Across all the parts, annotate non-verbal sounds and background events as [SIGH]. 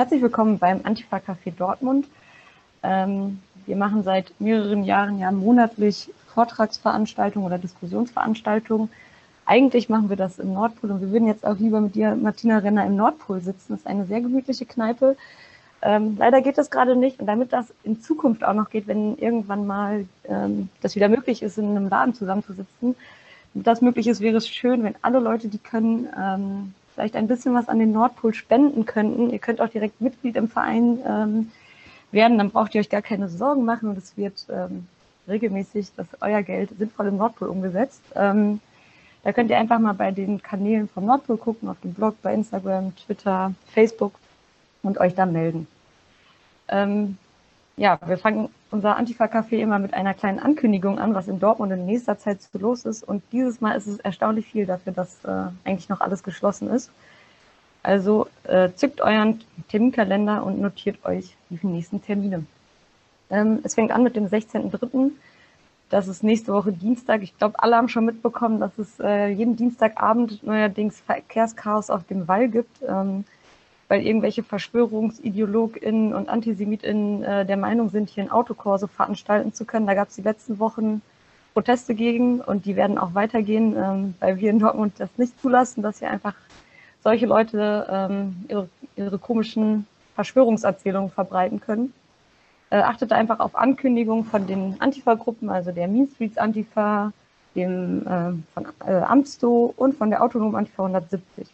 Herzlich willkommen beim Antifa Café Dortmund. Ähm, wir machen seit mehreren Jahren ja monatlich Vortragsveranstaltungen oder Diskussionsveranstaltungen. Eigentlich machen wir das im Nordpol und wir würden jetzt auch lieber mit dir, Martina Renner, im Nordpol sitzen. Das ist eine sehr gemütliche Kneipe. Ähm, leider geht das gerade nicht und damit das in Zukunft auch noch geht, wenn irgendwann mal ähm, das wieder möglich ist, in einem Laden zusammenzusitzen, das möglich ist, wäre es schön, wenn alle Leute, die können, ähm, vielleicht ein bisschen was an den Nordpol spenden könnten. Ihr könnt auch direkt Mitglied im Verein ähm, werden, dann braucht ihr euch gar keine Sorgen machen und es wird ähm, regelmäßig das euer Geld sinnvoll im Nordpol umgesetzt. Ähm, da könnt ihr einfach mal bei den Kanälen vom Nordpol gucken, auf dem Blog, bei Instagram, Twitter, Facebook und euch da melden. Ähm, ja, wir fangen unser Antifa-Café immer mit einer kleinen Ankündigung an, was in Dortmund in nächster Zeit so los ist. Und dieses Mal ist es erstaunlich viel dafür, dass äh, eigentlich noch alles geschlossen ist. Also äh, zückt euren Terminkalender und notiert euch die nächsten Termine. Ähm, es fängt an mit dem 16.03. Das ist nächste Woche Dienstag. Ich glaube, alle haben schon mitbekommen, dass es äh, jeden Dienstagabend neuerdings Verkehrschaos auf dem Wall gibt. Ähm, weil irgendwelche VerschwörungsideologInnen und AntisemitInnen äh, der Meinung sind, hier ein Autokorso veranstalten zu können. Da gab es die letzten Wochen Proteste gegen und die werden auch weitergehen, ähm, weil wir in Dortmund das nicht zulassen, dass hier einfach solche Leute ähm, ihre, ihre komischen Verschwörungserzählungen verbreiten können. Äh, achtet einfach auf Ankündigungen von den Antifa-Gruppen, also der Mean Streets Antifa, dem äh, von äh, Amsto und von der Autonomen Antifa 170.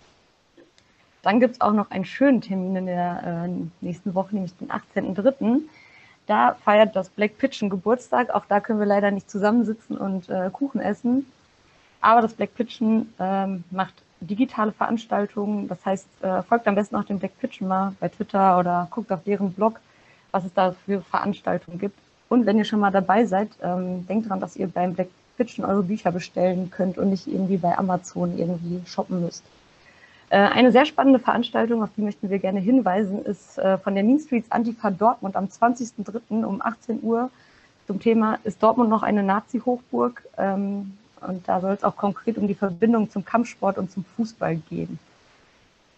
Dann gibt es auch noch einen schönen Termin in der äh, nächsten Woche, nämlich den 18.03. Da feiert das Black Pitchen Geburtstag. Auch da können wir leider nicht zusammensitzen und äh, Kuchen essen. Aber das Black Pitchen ähm, macht digitale Veranstaltungen. Das heißt, äh, folgt am besten auch dem Black Pitchen mal bei Twitter oder guckt auf deren Blog, was es da für Veranstaltungen gibt. Und wenn ihr schon mal dabei seid, ähm, denkt dran, dass ihr beim Black Pitchen eure Bücher bestellen könnt und nicht irgendwie bei Amazon irgendwie shoppen müsst. Äh, eine sehr spannende Veranstaltung, auf die möchten wir gerne hinweisen, ist äh, von der Mean Streets Antifa Dortmund am 20.03. um 18 Uhr zum Thema Ist Dortmund noch eine Nazi-Hochburg? Ähm, und da soll es auch konkret um die Verbindung zum Kampfsport und zum Fußball gehen.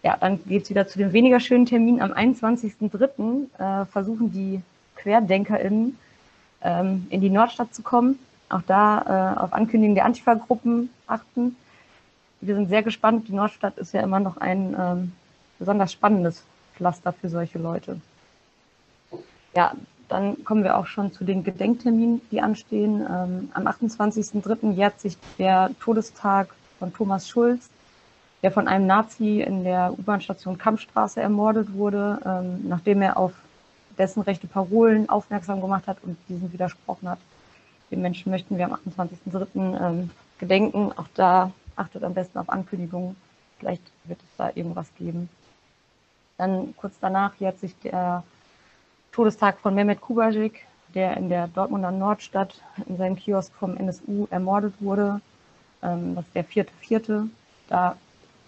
Ja, dann geht es wieder zu dem weniger schönen Termin. Am 21.03. Äh, versuchen die QuerdenkerInnen ähm, in die Nordstadt zu kommen. Auch da auf Ankündigungen der Antifa-Gruppen achten wir sind sehr gespannt. Die Nordstadt ist ja immer noch ein ähm, besonders spannendes Pflaster für solche Leute. Ja, dann kommen wir auch schon zu den Gedenkterminen, die anstehen. Ähm, am 28.03. jährt sich der Todestag von Thomas Schulz, der von einem Nazi in der U-Bahn-Station Kampfstraße ermordet wurde, ähm, nachdem er auf dessen rechte Parolen aufmerksam gemacht hat und diesen widersprochen hat. Den Menschen möchten wir am 28.03. Ähm, gedenken. Auch da achtet am besten auf Ankündigungen. Vielleicht wird es da irgendwas geben. Dann kurz danach jährt sich der Todestag von Mehmet Kubajik, der in der Dortmunder Nordstadt in seinem Kiosk vom NSU ermordet wurde. Ähm, das ist der vierte, vierte. Da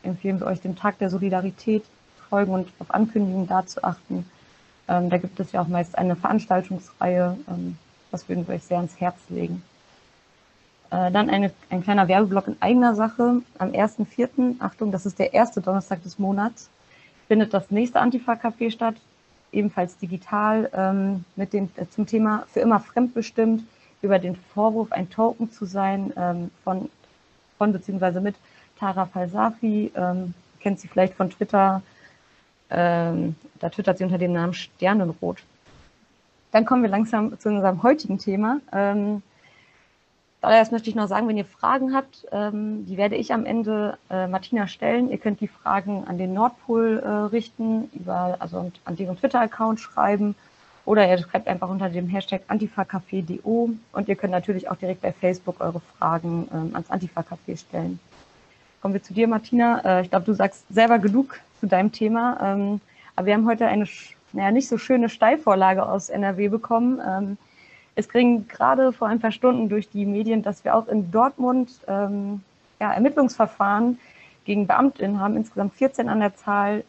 empfehlen wir euch den Tag der Solidarität folgen und auf Ankündigungen da zu achten. Ähm, da gibt es ja auch meist eine Veranstaltungsreihe. Ähm, das würden wir euch sehr ans Herz legen. Äh, dann eine, ein kleiner Werbeblock in eigener Sache. Am 1.4., Achtung, das ist der erste Donnerstag des Monats, findet das nächste Antifa-Café statt, ebenfalls digital, ähm, mit dem, äh, zum Thema für immer fremdbestimmt, über den Vorwurf, ein Token zu sein, ähm, von, von beziehungsweise mit Tara Falsafi, ähm, kennt sie vielleicht von Twitter, ähm, da twittert sie unter dem Namen Sternenrot. Dann kommen wir langsam zu unserem heutigen Thema. Ähm, Zuallererst möchte ich noch sagen, wenn ihr Fragen habt, ähm, die werde ich am Ende äh, Martina stellen. Ihr könnt die Fragen an den Nordpol äh, richten, über, also an deren Twitter-Account schreiben oder ihr schreibt einfach unter dem Hashtag antifacafé.do und ihr könnt natürlich auch direkt bei Facebook eure Fragen ähm, ans Antifa-Café stellen. Kommen wir zu dir, Martina. Äh, ich glaube, du sagst selber genug zu deinem Thema, ähm, aber wir haben heute eine, naja, nicht so schöne Steilvorlage aus NRW bekommen. Es ging gerade vor ein paar Stunden durch die Medien, dass wir auch in Dortmund ähm, ja, Ermittlungsverfahren gegen Beamtinnen haben, insgesamt 14 an der Zahl,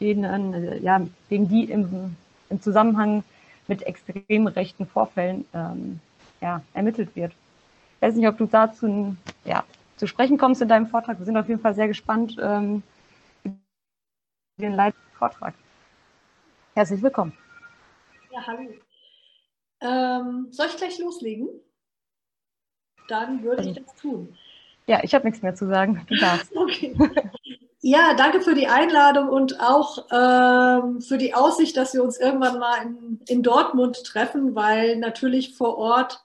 denen, äh, ja, gegen die im, im Zusammenhang mit extrem rechten Vorfällen ähm, ja, ermittelt wird. Ich weiß nicht, ob du dazu ja, zu sprechen kommst in deinem Vortrag. Wir sind auf jeden Fall sehr gespannt ähm, den Vortrag. Herzlich willkommen. Ja, hallo. Ähm, soll ich gleich loslegen? Dann würde ich das tun. Ja, ich habe nichts mehr zu sagen. Du darfst. [LAUGHS] okay. Ja, danke für die Einladung und auch ähm, für die Aussicht, dass wir uns irgendwann mal in, in Dortmund treffen, weil natürlich vor Ort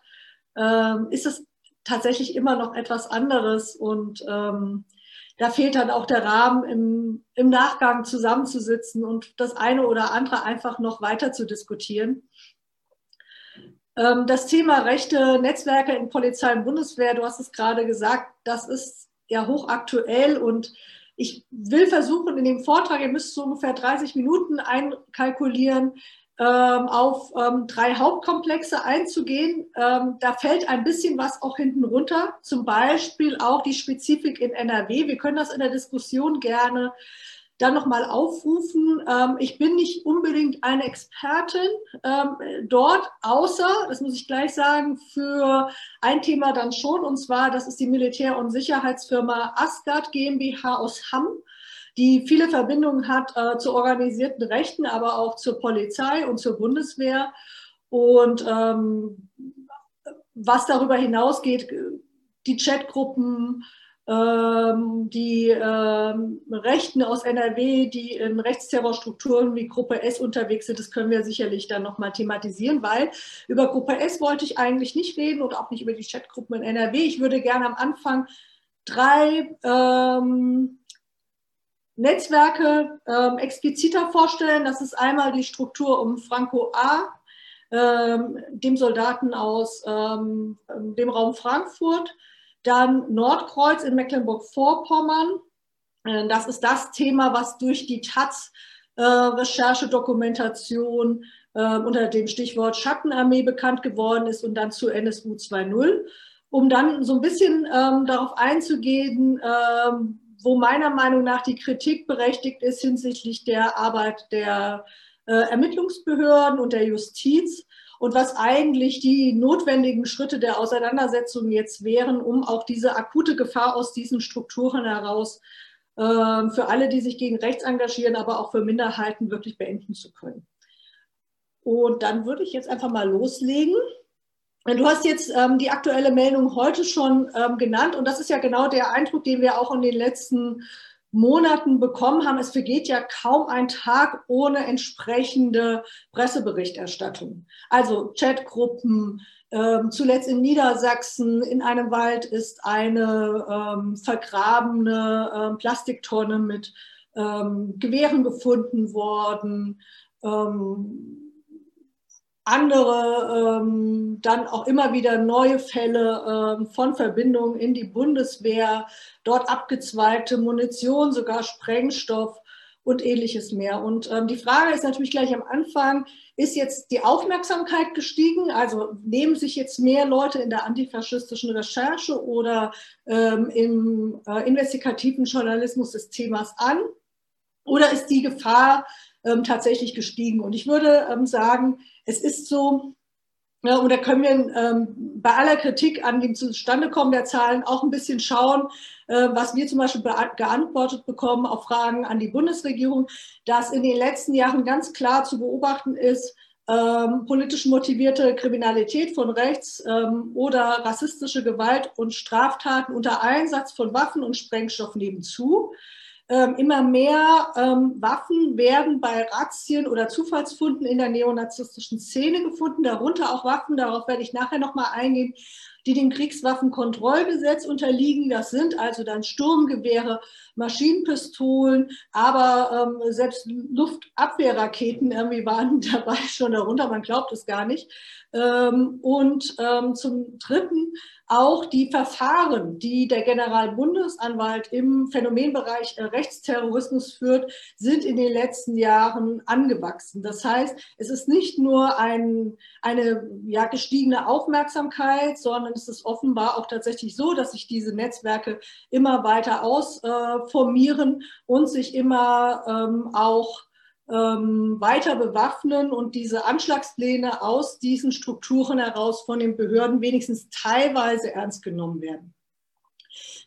ähm, ist es tatsächlich immer noch etwas anderes und ähm, da fehlt dann auch der Rahmen, im, im Nachgang zusammenzusitzen und das eine oder andere einfach noch weiter zu diskutieren. Ähm, das Thema rechte Netzwerke in Polizei und Bundeswehr, du hast es gerade gesagt, das ist ja hochaktuell und ich will versuchen, in dem Vortrag, ihr müsst so ungefähr 30 Minuten einkalkulieren, ähm, auf ähm, drei Hauptkomplexe einzugehen. Da fällt ein bisschen was auch hinten runter, zum Beispiel auch die Spezifik in NRW. Wir können das in der Diskussion gerne dann nochmal aufrufen. Ähm, ich bin nicht unbedingt eine Expertin ähm, dort, außer, das muss ich gleich sagen, für ein Thema dann schon, und zwar, das ist die Militär- und Sicherheitsfirma Asgard GmbH aus Hamm die viele Verbindungen hat äh, zu organisierten Rechten, aber auch zur Polizei und zur Bundeswehr. Und ähm, was darüber hinausgeht, die Chatgruppen, die ähm, Rechten aus NRW, die in Rechtsterrorstrukturen wie Gruppe S unterwegs sind, das können wir sicherlich dann nochmal thematisieren, weil über Gruppe S wollte ich eigentlich nicht reden und auch nicht über die Chatgruppen in NRW. Ich würde gerne am Anfang drei ähm, Netzwerke ähm, expliziter vorstellen. Das ist einmal die Struktur um Franco A., ähm, dem Soldaten aus ähm, dem Raum Frankfurt dann Nordkreuz in Mecklenburg-Vorpommern. Äh, das ist das Thema, was durch die taz Recherchedokumentation äh, unter dem Stichwort Schattenarmee bekannt geworden ist und dann zu NSU 2.0. Um dann so ein bisschen ähm, darauf einzugehen, ähm, wo meiner Meinung nach die Kritik berechtigt ist hinsichtlich der Arbeit der äh, Ermittlungsbehörden und der Justiz und was eigentlich die notwendigen Schritte der Auseinandersetzung jetzt wären, um auch diese akute Gefahr aus diesen Strukturen heraus äh, für alle, die sich gegen rechts engagieren, aber auch für Minderheiten wirklich beenden zu können. Und dann würde ich jetzt einfach mal loslegen. Du hast jetzt ähm, die aktuelle Meldung heute schon ähm, genannt und das ist ja genau der Eindruck, den wir auch in den letzten Monaten bekommen haben, es vergeht ja kaum ein Tag ohne entsprechende Presseberichterstattung. Also Chatgruppen, ähm, zuletzt in Niedersachsen in einem Wald ist eine ähm, vergrabene ähm, Plastiktonne mit ähm, Gewehren gefunden worden. Ähm, andere ähm, dann auch immer wieder neue Fälle ähm, von Verbindungen in die Bundeswehr, dort abgezweigte Munition, sogar Sprengstoff und ähnliches mehr. Und ähm, die Frage ist natürlich gleich am Anfang, ist jetzt die Aufmerksamkeit gestiegen? Also nehmen sich jetzt mehr Leute in der antifaschistischen Recherche oder ähm, im äh, investigativen Journalismus des Themas an? Oder ist die Gefahr ähm, tatsächlich gestiegen? Und ich würde ähm, sagen, es ist so, ja, und da können wir ähm, bei aller Kritik an dem Zustandekommen der Zahlen auch ein bisschen schauen, äh, was wir zum Beispiel geantwortet bekommen auf Fragen an die Bundesregierung, dass in den letzten Jahren ganz klar zu beobachten ist, ähm, politisch motivierte Kriminalität von rechts ähm, oder rassistische Gewalt und Straftaten unter Einsatz von Waffen und Sprengstoff nebenzu. Ähm, immer mehr ähm, Waffen werden bei Razzien oder Zufallsfunden in der neonazistischen Szene gefunden, darunter auch Waffen, darauf werde ich nachher nochmal eingehen, die dem Kriegswaffenkontrollgesetz unterliegen. Das sind also dann Sturmgewehre, Maschinenpistolen, aber ähm, selbst Luftabwehrraketen irgendwie waren [LAUGHS] dabei schon darunter, man glaubt es gar nicht. Ähm, und ähm, zum Dritten auch die Verfahren, die der Generalbundesanwalt im Phänomenbereich äh, Rechtsterrorismus führt, sind in den letzten Jahren angewachsen. Das heißt, es ist nicht nur ein, eine ja, gestiegene Aufmerksamkeit, sondern es ist offenbar auch tatsächlich so, dass sich diese Netzwerke immer weiter ausformieren und sich immer ähm, auch ähm, weiter bewaffnen und diese Anschlagspläne aus diesen Strukturen heraus von den Behörden wenigstens teilweise ernst genommen werden.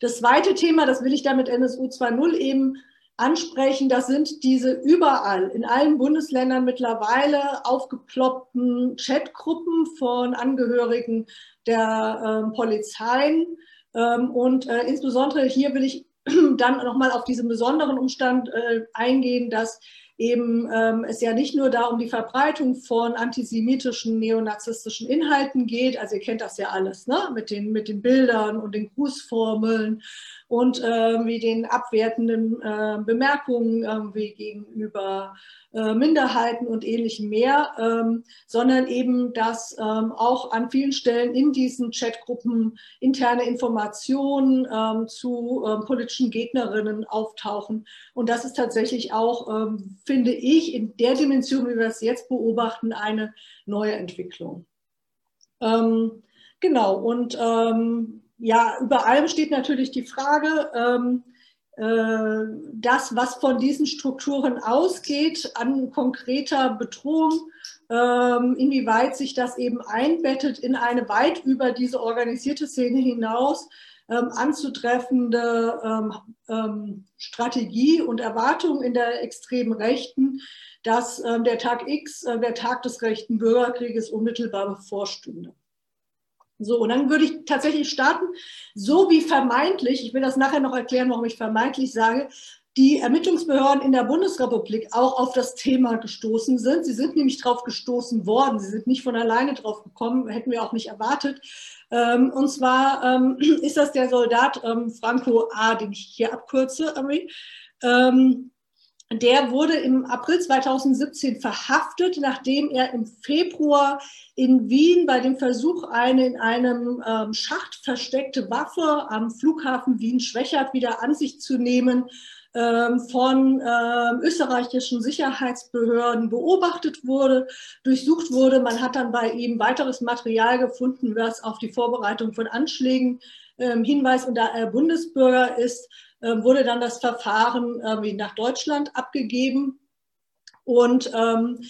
Das zweite Thema, das will ich damit NSU 2.0 eben ansprechen. Das sind diese überall in allen Bundesländern mittlerweile aufgeploppten Chatgruppen von Angehörigen der ähm, Polizeien. Ähm, und äh, insbesondere hier will ich [CLEARS THROAT] dann nochmal auf diesen besonderen Umstand äh, eingehen, dass eben ähm, es ja nicht nur da um die Verbreitung von antisemitischen, neonazistischen Inhalten geht, also ihr kennt das ja alles, ne? mit, den, mit den Bildern und den Grußformeln und äh, wie den abwertenden äh, Bemerkungen äh, wie gegenüber äh, Minderheiten und ähnlichem mehr, ähm, sondern eben, dass ähm, auch an vielen Stellen in diesen Chatgruppen interne Informationen ähm, zu ähm, politischen Gegnerinnen auftauchen. Und das ist tatsächlich auch, ähm, finde ich, in der Dimension, wie wir es jetzt beobachten, eine neue Entwicklung. Ähm, genau, und ja, über allem steht natürlich die Frage, ähm, äh, das, was von diesen Strukturen ausgeht, an konkreter Bedrohung, ähm, inwieweit sich das eben einbettet in eine weit über diese organisierte Szene hinaus ähm, anzutreffende ähm, ähm, Strategie und Erwartung in der extremen Rechten, dass ähm, der Tag X, äh, der Tag des rechten Bürgerkrieges unmittelbar bevorstünde. So, und dann würde ich tatsächlich starten, so wie vermeintlich, ich will das nachher noch erklären, warum ich vermeintlich sage, die Ermittlungsbehörden in der Bundesrepublik auch auf das Thema gestoßen sind. Sie sind nämlich drauf gestoßen worden. Sie sind nicht von alleine drauf gekommen, hätten wir auch nicht erwartet. Ähm, und zwar ähm, [CLEARS THROAT] ist das der Soldat ähm, Franco A., den ich hier abkürze, der wurde im April 2017 verhaftet, nachdem er im Februar in Wien bei dem Versuch, eine in einem ähm, Schacht versteckte Waffe am Flughafen Wien-Schwächert wieder an sich zu nehmen, ähm, von ähm, österreichischen Sicherheitsbehörden beobachtet wurde, durchsucht wurde. Man hat dann bei ihm weiteres Material gefunden, was auf die Vorbereitung von Anschlägen ähm, hinweist. Und da er Bundesbürger ist, wurde dann das Verfahren nach Deutschland abgegeben. Und ähm,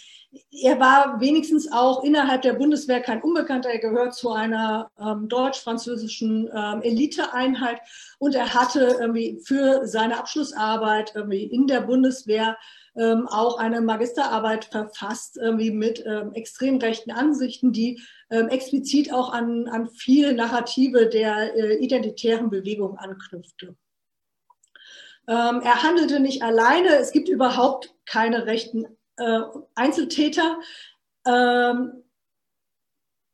er war wenigstens auch innerhalb der Bundeswehr kein Unbekannter. Er gehört zu einer ähm, deutsch-französischen ähm, Eliteeinheit und er hatte irgendwie für seine Abschlussarbeit irgendwie in der Bundeswehr ähm, auch eine Magisterarbeit verfasst irgendwie mit ähm, extrem rechten Ansichten, die ähm, explizit auch an, an viele Narrative der äh, identitären Bewegung anknüpfte. Ähm, er handelte nicht alleine. Es gibt überhaupt keine rechten äh, Einzeltäter. Ähm,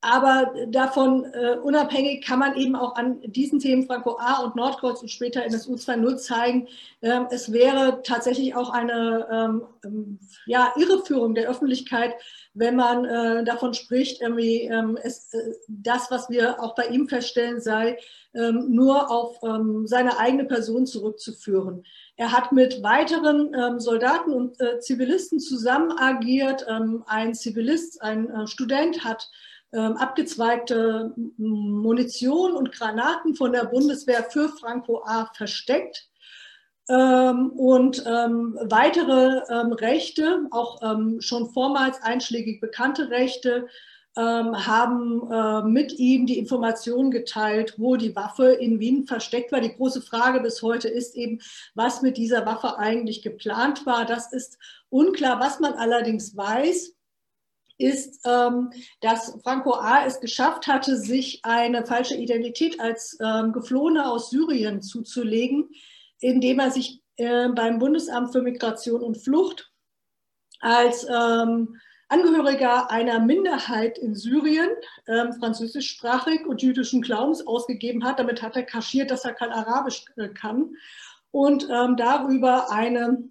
aber davon äh, unabhängig kann man eben auch an diesen Themen Franco A und Nordkreuz und später NSU 2.0 zeigen, ähm, es wäre tatsächlich auch eine ähm, ähm, ja, Irreführung der Öffentlichkeit, wenn man äh, davon spricht, irgendwie, ähm, es, äh, das, was wir auch bei ihm feststellen, sei ähm, nur auf ähm, seine eigene Person zurückzuführen. Er hat mit weiteren Soldaten und äh, Zivilisten zusammen agiert. Ein Zivilist, ein äh, Student hat ähm, abgezweigte Munition und Granaten von der Bundeswehr für Franco A. versteckt. Ähm, und ähm, weitere ähm, Rechte, auch ähm, schon vormals einschlägig bekannte Rechte, ähm, haben äh, mit ihm die Informationen geteilt, wo die Waffe in Wien versteckt war. Die große Frage bis heute ist eben, was mit dieser Waffe eigentlich geplant war. Das ist unklar. Was man allerdings weiß, ist, ähm, dass Franco A. es geschafft hatte, sich eine falsche Identität als ähm, Geflohener aus Syrien zuzulegen, indem er sich äh, beim Bundesamt für Migration und Flucht als ähm, Angehöriger einer Minderheit in Syrien, ähm, französischsprachig und jüdischen Glaubens ausgegeben hat. Damit hat er kaschiert, dass er kein Arabisch äh, kann und ähm, darüber eine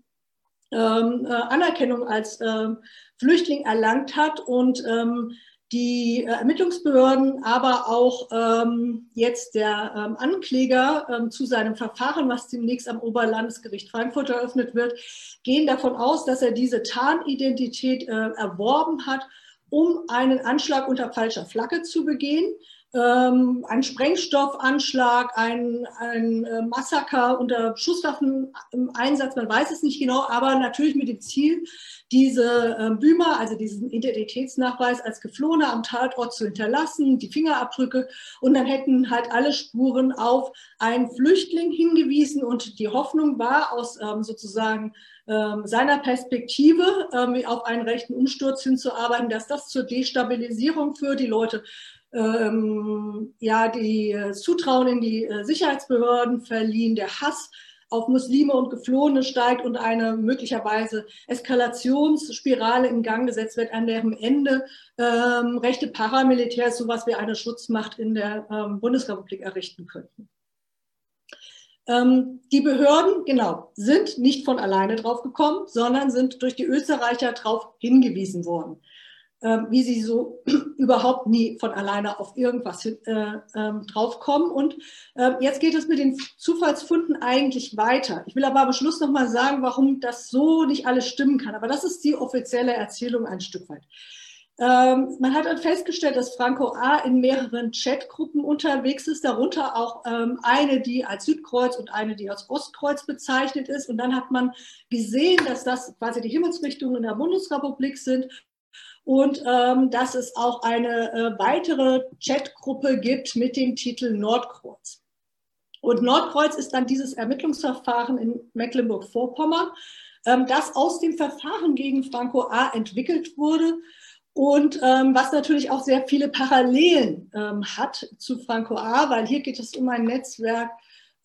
ähm, äh, Anerkennung als äh, Flüchtling erlangt hat und ähm, die Ermittlungsbehörden, aber auch ähm, jetzt der ähm, Ankläger ähm, zu seinem Verfahren, was demnächst am Oberlandesgericht Frankfurt eröffnet wird, gehen davon aus, dass er diese Tarnidentität äh, erworben hat, um einen Anschlag unter falscher Flagge zu begehen. Ähm, ein Sprengstoffanschlag, ein, ein äh, Massaker unter Schusswaffeneinsatz, man weiß es nicht genau, aber natürlich mit dem Ziel, diese äh, Bümer, also diesen Identitätsnachweis als Geflohener am Tatort zu hinterlassen, die Fingerabdrücke. Und dann hätten halt alle Spuren auf einen Flüchtling hingewiesen. Und die Hoffnung war aus ähm, sozusagen ähm, seiner Perspektive ähm, auf einen rechten Umsturz hinzuarbeiten, dass das zur Destabilisierung für die Leute ähm, ja, die äh, Zutrauen in die äh, Sicherheitsbehörden verliehen, der Hass auf Muslime und Geflohene steigt und eine möglicherweise Eskalationsspirale in Gang gesetzt wird, an deren Ende ähm, rechte Paramilitärs sowas wie eine Schutzmacht in der ähm, Bundesrepublik errichten könnten. Ähm, die Behörden, genau, sind nicht von alleine drauf gekommen, sondern sind durch die Österreicher darauf hingewiesen worden. Ähm, wie sie so [CLEARS THROAT] überhaupt nie von alleine auf irgendwas äh, ähm, draufkommen. Und äh, jetzt geht es mit den Zufallsfunden eigentlich weiter. Ich will aber am Schluss nochmal sagen, warum das so nicht alles stimmen kann. Aber das ist die offizielle Erzählung ein Stück weit. Ähm, man hat dann festgestellt, dass Franco A. in mehreren Chatgruppen unterwegs ist, darunter auch ähm, eine, die als Südkreuz und eine, die als Ostkreuz bezeichnet ist. Und dann hat man gesehen, dass das quasi die Himmelsrichtungen in der Bundesrepublik sind und ähm, dass es auch eine äh, weitere Chatgruppe gibt mit dem Titel Nordkreuz. Und Nordkreuz ist dann dieses Ermittlungsverfahren in Mecklenburg-Vorpommern, ähm, das aus dem Verfahren gegen Franco A. entwickelt wurde und ähm, was natürlich auch sehr viele Parallelen ähm, hat zu Franco A., weil hier geht es um ein Netzwerk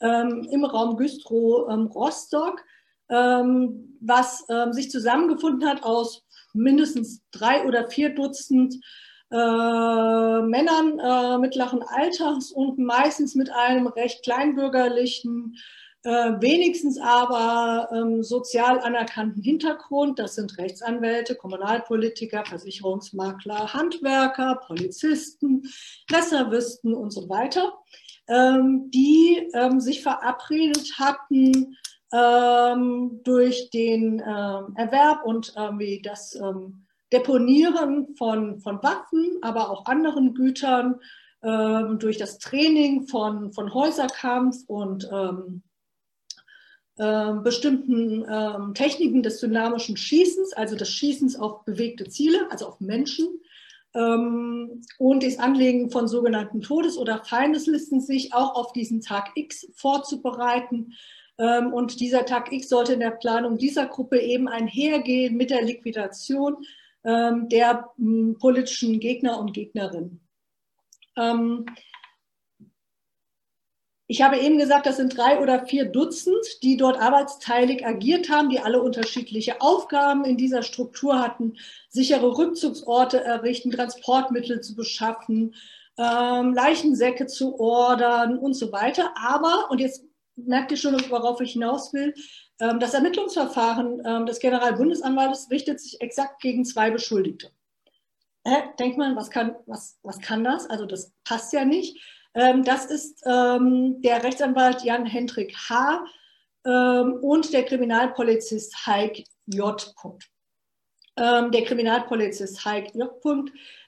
ähm, im Raum Güstrow-Rostock, ähm, was ähm, sich zusammengefunden hat aus mindestens drei oder vier Dutzend äh, Männern äh, mittleren Alters und meistens mit einem recht kleinbürgerlichen, äh, wenigstens aber ähm, sozial anerkannten Hintergrund. Das sind Rechtsanwälte, Kommunalpolitiker, Versicherungsmakler, Handwerker, Polizisten, Reservisten und so weiter, ähm, die ähm, sich verabredet hatten, ähm, durch den ähm, Erwerb und ähm, das ähm, Deponieren von, von Waffen, aber auch anderen Gütern, ähm, durch das Training von, von Häuserkampf und ähm, bestimmten Techniken des dynamischen Schießens, also des Schießens auf bewegte Ziele, also auf Menschen, und das Anlegen von sogenannten Todes- oder Feindeslisten sich auch auf diesen Tag X vorzubereiten, ähm, und dieser Tag X sollte in der Planung dieser Gruppe eben einhergehen mit der Liquidation ähm, der hm, politischen Gegner und Gegnerinnen. Ähm, ich habe eben gesagt, das sind drei oder vier Dutzend, die dort arbeitsteilig agiert haben, die alle unterschiedliche Aufgaben in dieser Struktur hatten, sichere Rückzugsorte errichten, Transportmittel zu beschaffen, Leichensäcke zu ordern und so weiter. Aber, und jetzt merkt ihr schon, worauf ich hinaus will. Ähm, das Ermittlungsverfahren ähm, des Generalbundesanwaltes richtet sich exakt gegen zwei Beschuldigte. Denkt man, was kann, was, was kann das? Also das passt ja nicht. Ähm, das ist der Rechtsanwalt Jan Hendrik H. und der Kriminalpolizist Heik J. Der Kriminalpolizist Heik J.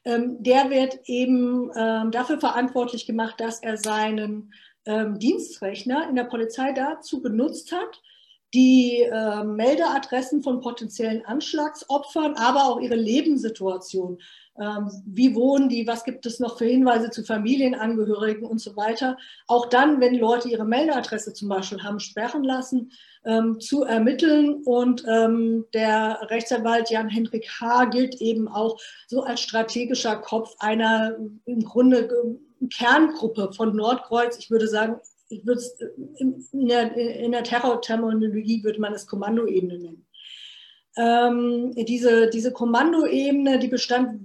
Der wird eben dafür verantwortlich gemacht, dass er seinen ähm, Dienstrechner in der Polizei dazu benutzt hat, die äh, Meldeadressen von potenziellen Anschlagsopfern, aber auch ihre Lebenssituation. Ähm, wie wohnen die? Was gibt es noch für Hinweise zu Familienangehörigen und so weiter? Auch dann, wenn Leute ihre Meldeadresse zum Beispiel haben sperren lassen, ähm, zu ermitteln. Und ähm, der Rechtsanwalt Jan-Henrik H. gilt eben auch so als strategischer Kopf einer im Grunde Kerngruppe von Nordkreuz. Ich würde sagen, ich würde es in der, in der Terrorterminologie würde man es Kommandoebene nennen. Ähm, diese, diese Kommandoebene, die bestand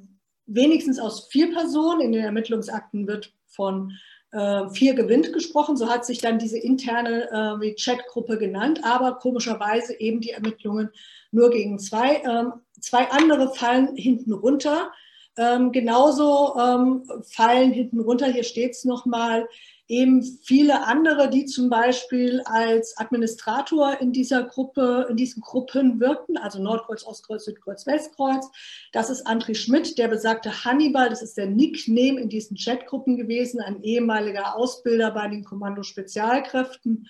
wenigstens aus vier Personen. In den Ermittlungsakten wird von äh, vier gewinnt gesprochen. So hat sich dann diese interne äh, Chatgruppe genannt. Aber komischerweise eben die Ermittlungen nur gegen zwei. Ähm, zwei andere fallen hinten runter. Ähm, genauso ähm, fallen hinten runter, hier steht es nochmal, eben viele andere, die zum Beispiel als Administrator in dieser Gruppe, in diesen Gruppen wirkten, also Nordkreuz, Ostkreuz, Südkreuz, Westkreuz. Das ist André Schmidt, der besagte Hannibal, das ist der Nickname in diesen Chatgruppen gewesen, ein ehemaliger Ausbilder bei den Kommando Spezialkräften.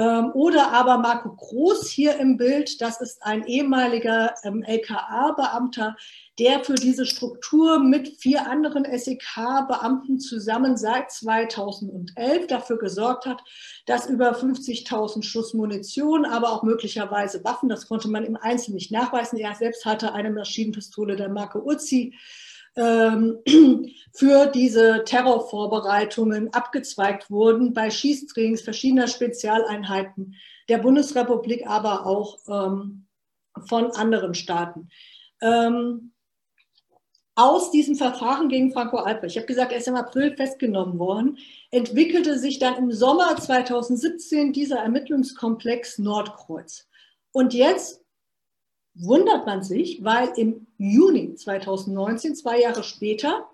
Ähm, oder aber Marco Groß hier im Bild, das ist ein ehemaliger ähm, LKA-Beamter, der für diese Struktur mit vier anderen SEK-Beamten zusammen seit 2011 dafür gesorgt hat, dass über 50.000 Schuss Munition, aber auch möglicherweise Waffen, das konnte man im Einzelnen nicht nachweisen. Er selbst hatte eine Maschinenpistole der Marke Uzi [CLEARS THROAT] für diese Terrorvorbereitungen abgezweigt wurden bei Schießtrainings verschiedener Spezialeinheiten der Bundesrepublik, aber auch ähm, von anderen Staaten. Ähm, aus diesem Verfahren gegen Franco Albrecht, ich habe gesagt, er ist im April festgenommen worden, entwickelte sich dann im Sommer 2017 dieser Ermittlungskomplex Nordkreuz. Und jetzt wundert man sich, weil im Juni 2019, zwei Jahre später,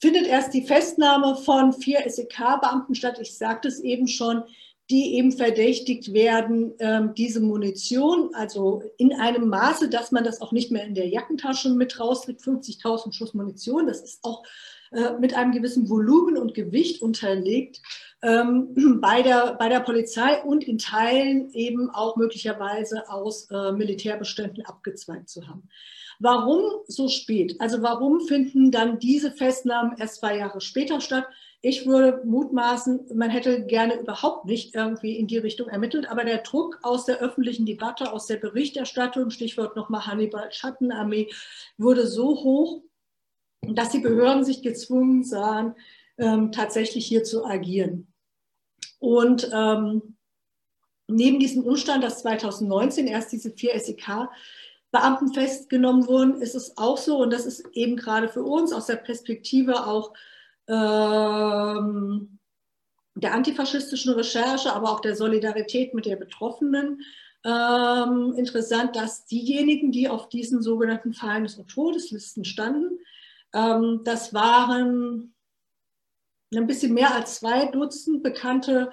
findet erst die Festnahme von vier SEK-Beamten statt. Ich sagte es eben schon, die eben verdächtigt werden, ähm, diese Munition, also in einem Maße, dass man das auch nicht mehr in der Jackentasche mit rauskriegt, 50.000 Schuss Munition, das ist auch äh, mit einem gewissen Volumen und Gewicht unterlegt, ähm, [CLEARS THROAT] bei, der, bei der Polizei und in Teilen eben auch möglicherweise aus äh, Militärbeständen abgezweigt zu haben. Warum so spät? Also warum finden dann diese Festnahmen erst zwei Jahre später statt? Ich würde mutmaßen, man hätte gerne überhaupt nicht irgendwie in die Richtung ermittelt, aber der Druck aus der öffentlichen Debatte, aus der Berichterstattung, Stichwort nochmal Hannibal Schattenarmee, wurde so hoch, dass die Behörden sich gezwungen sahen, ähm, tatsächlich hier zu agieren. Und ähm, neben diesem Umstand, dass 2019 erst diese vier SEK-Beamten festgenommen wurden, ist es auch so, und das ist eben gerade für uns aus der Perspektive auch ähm, der antifaschistischen Recherche, aber auch der Solidarität mit der Betroffenen ähm, interessant, dass diejenigen, die auf diesen sogenannten Feindes- und Todeslisten standen, ähm, das waren ein bisschen mehr als zwei Dutzend bekannte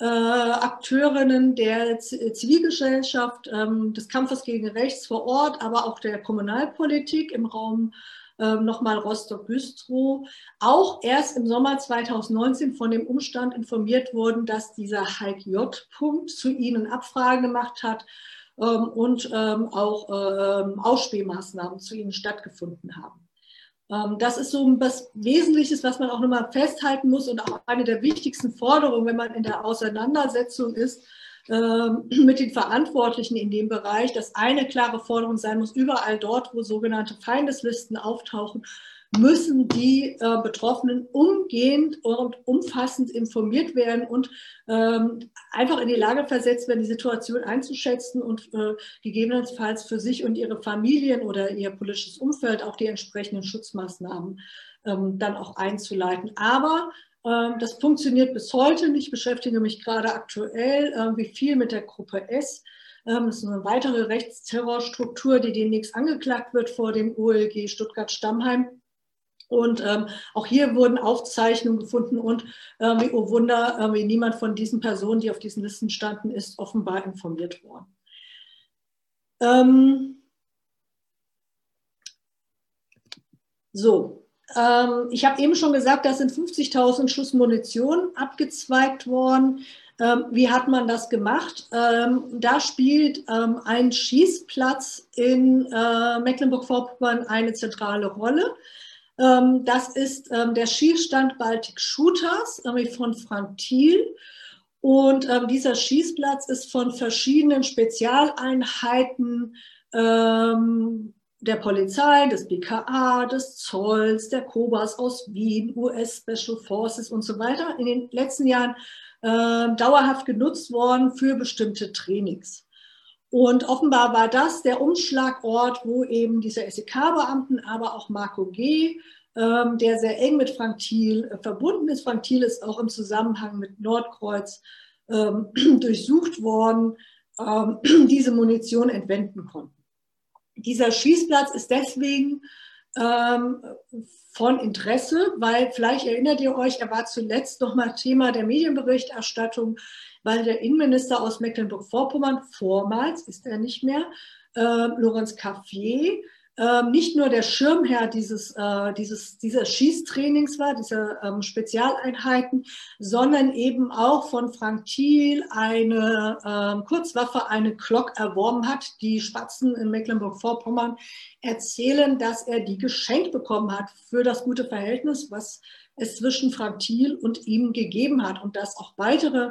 äh, Akteurinnen der Zivilgesellschaft, ähm, des Kampfes gegen Rechts vor Ort, aber auch der Kommunalpolitik im Raum ähm, nochmal Rostock-Güstrow, auch erst im Sommer 2019 von dem Umstand informiert wurden, dass dieser Heik J. Punkt zu ihnen Abfragen gemacht hat ähm, und ähm, auch ähm, Ausspähmaßnahmen zu ihnen stattgefunden haben. Ähm, das ist so was Wesentliches, was man auch nochmal festhalten muss und auch eine der wichtigsten Forderungen, wenn man in der Auseinandersetzung ist, ähm, [CLEARS THROAT] mit den Verantwortlichen in dem Bereich, dass eine klare Forderung sein muss, überall dort, wo sogenannte Feindeslisten auftauchen, müssen die äh, Betroffenen umgehend und umfassend informiert werden und ähm, einfach in die Lage versetzt werden, die Situation einzuschätzen und äh, gegebenenfalls für sich und ihre Familien oder ihr politisches Umfeld auch die entsprechenden Schutzmaßnahmen ähm, dann auch einzuleiten. Aber ähm, das funktioniert bis heute nicht. Ich beschäftige mich gerade aktuell irgendwie viel mit der Gruppe S. Ähm, das ist eine weitere Rechtsterrorstruktur, die demnächst angeklagt wird vor dem OLG Stuttgart-Stammheim. Und ähm, auch hier wurden Aufzeichnungen gefunden und äh, oh Wunder, äh, niemand von diesen Personen, die auf diesen Listen standen, ist offenbar informiert worden. Ähm so, ähm, ich habe eben schon gesagt, da sind 50.000 Schuss Munition abgezweigt worden. Ähm, wie hat man das gemacht? Ähm, da spielt ähm, ein Schießplatz in äh, Mecklenburg-Vorpommern eine zentrale Rolle. Ähm, das ist ähm, der Schießstand Baltic Shooters von Frank Thiel. Und dieser Schießplatz ist von verschiedenen Spezialeinheiten ähm, der Polizei, des BKA, des Zolls, der Kobas aus Wien, US Special Forces und so weiter in den letzten Jahren dauerhaft genutzt worden für bestimmte Trainings. Und offenbar war das der Umschlagort, wo eben diese SEK-Beamten, aber auch Marco G., ähm, der sehr eng mit Frank Thiel äh, verbunden ist. Frank Thiel ist auch im Zusammenhang mit Nordkreuz ähm, [CLEARS THROAT] durchsucht worden, ähm, [CLEARS THROAT] diese Munition entwenden konnten. Dieser Schießplatz ist deswegen ähm, von Interesse, weil vielleicht erinnert ihr euch, er war zuletzt nochmal Thema der Medienberichterstattung, weil der Innenminister aus Mecklenburg-Vorpommern, vormals ist er nicht mehr, äh, Lorenz Caffier, ähm, nicht nur der Schirmherr dieses, äh, dieses, dieser Schießtrainings war, dieser ähm, Spezialeinheiten, sondern eben auch von Frank Thiel eine ähm, Kurzwaffe, eine Glock erworben hat. Die Spatzen in Mecklenburg-Vorpommern erzählen, dass er die geschenkt bekommen hat für das gute Verhältnis, was es zwischen Frank Thiel und ihm gegeben hat und dass auch weitere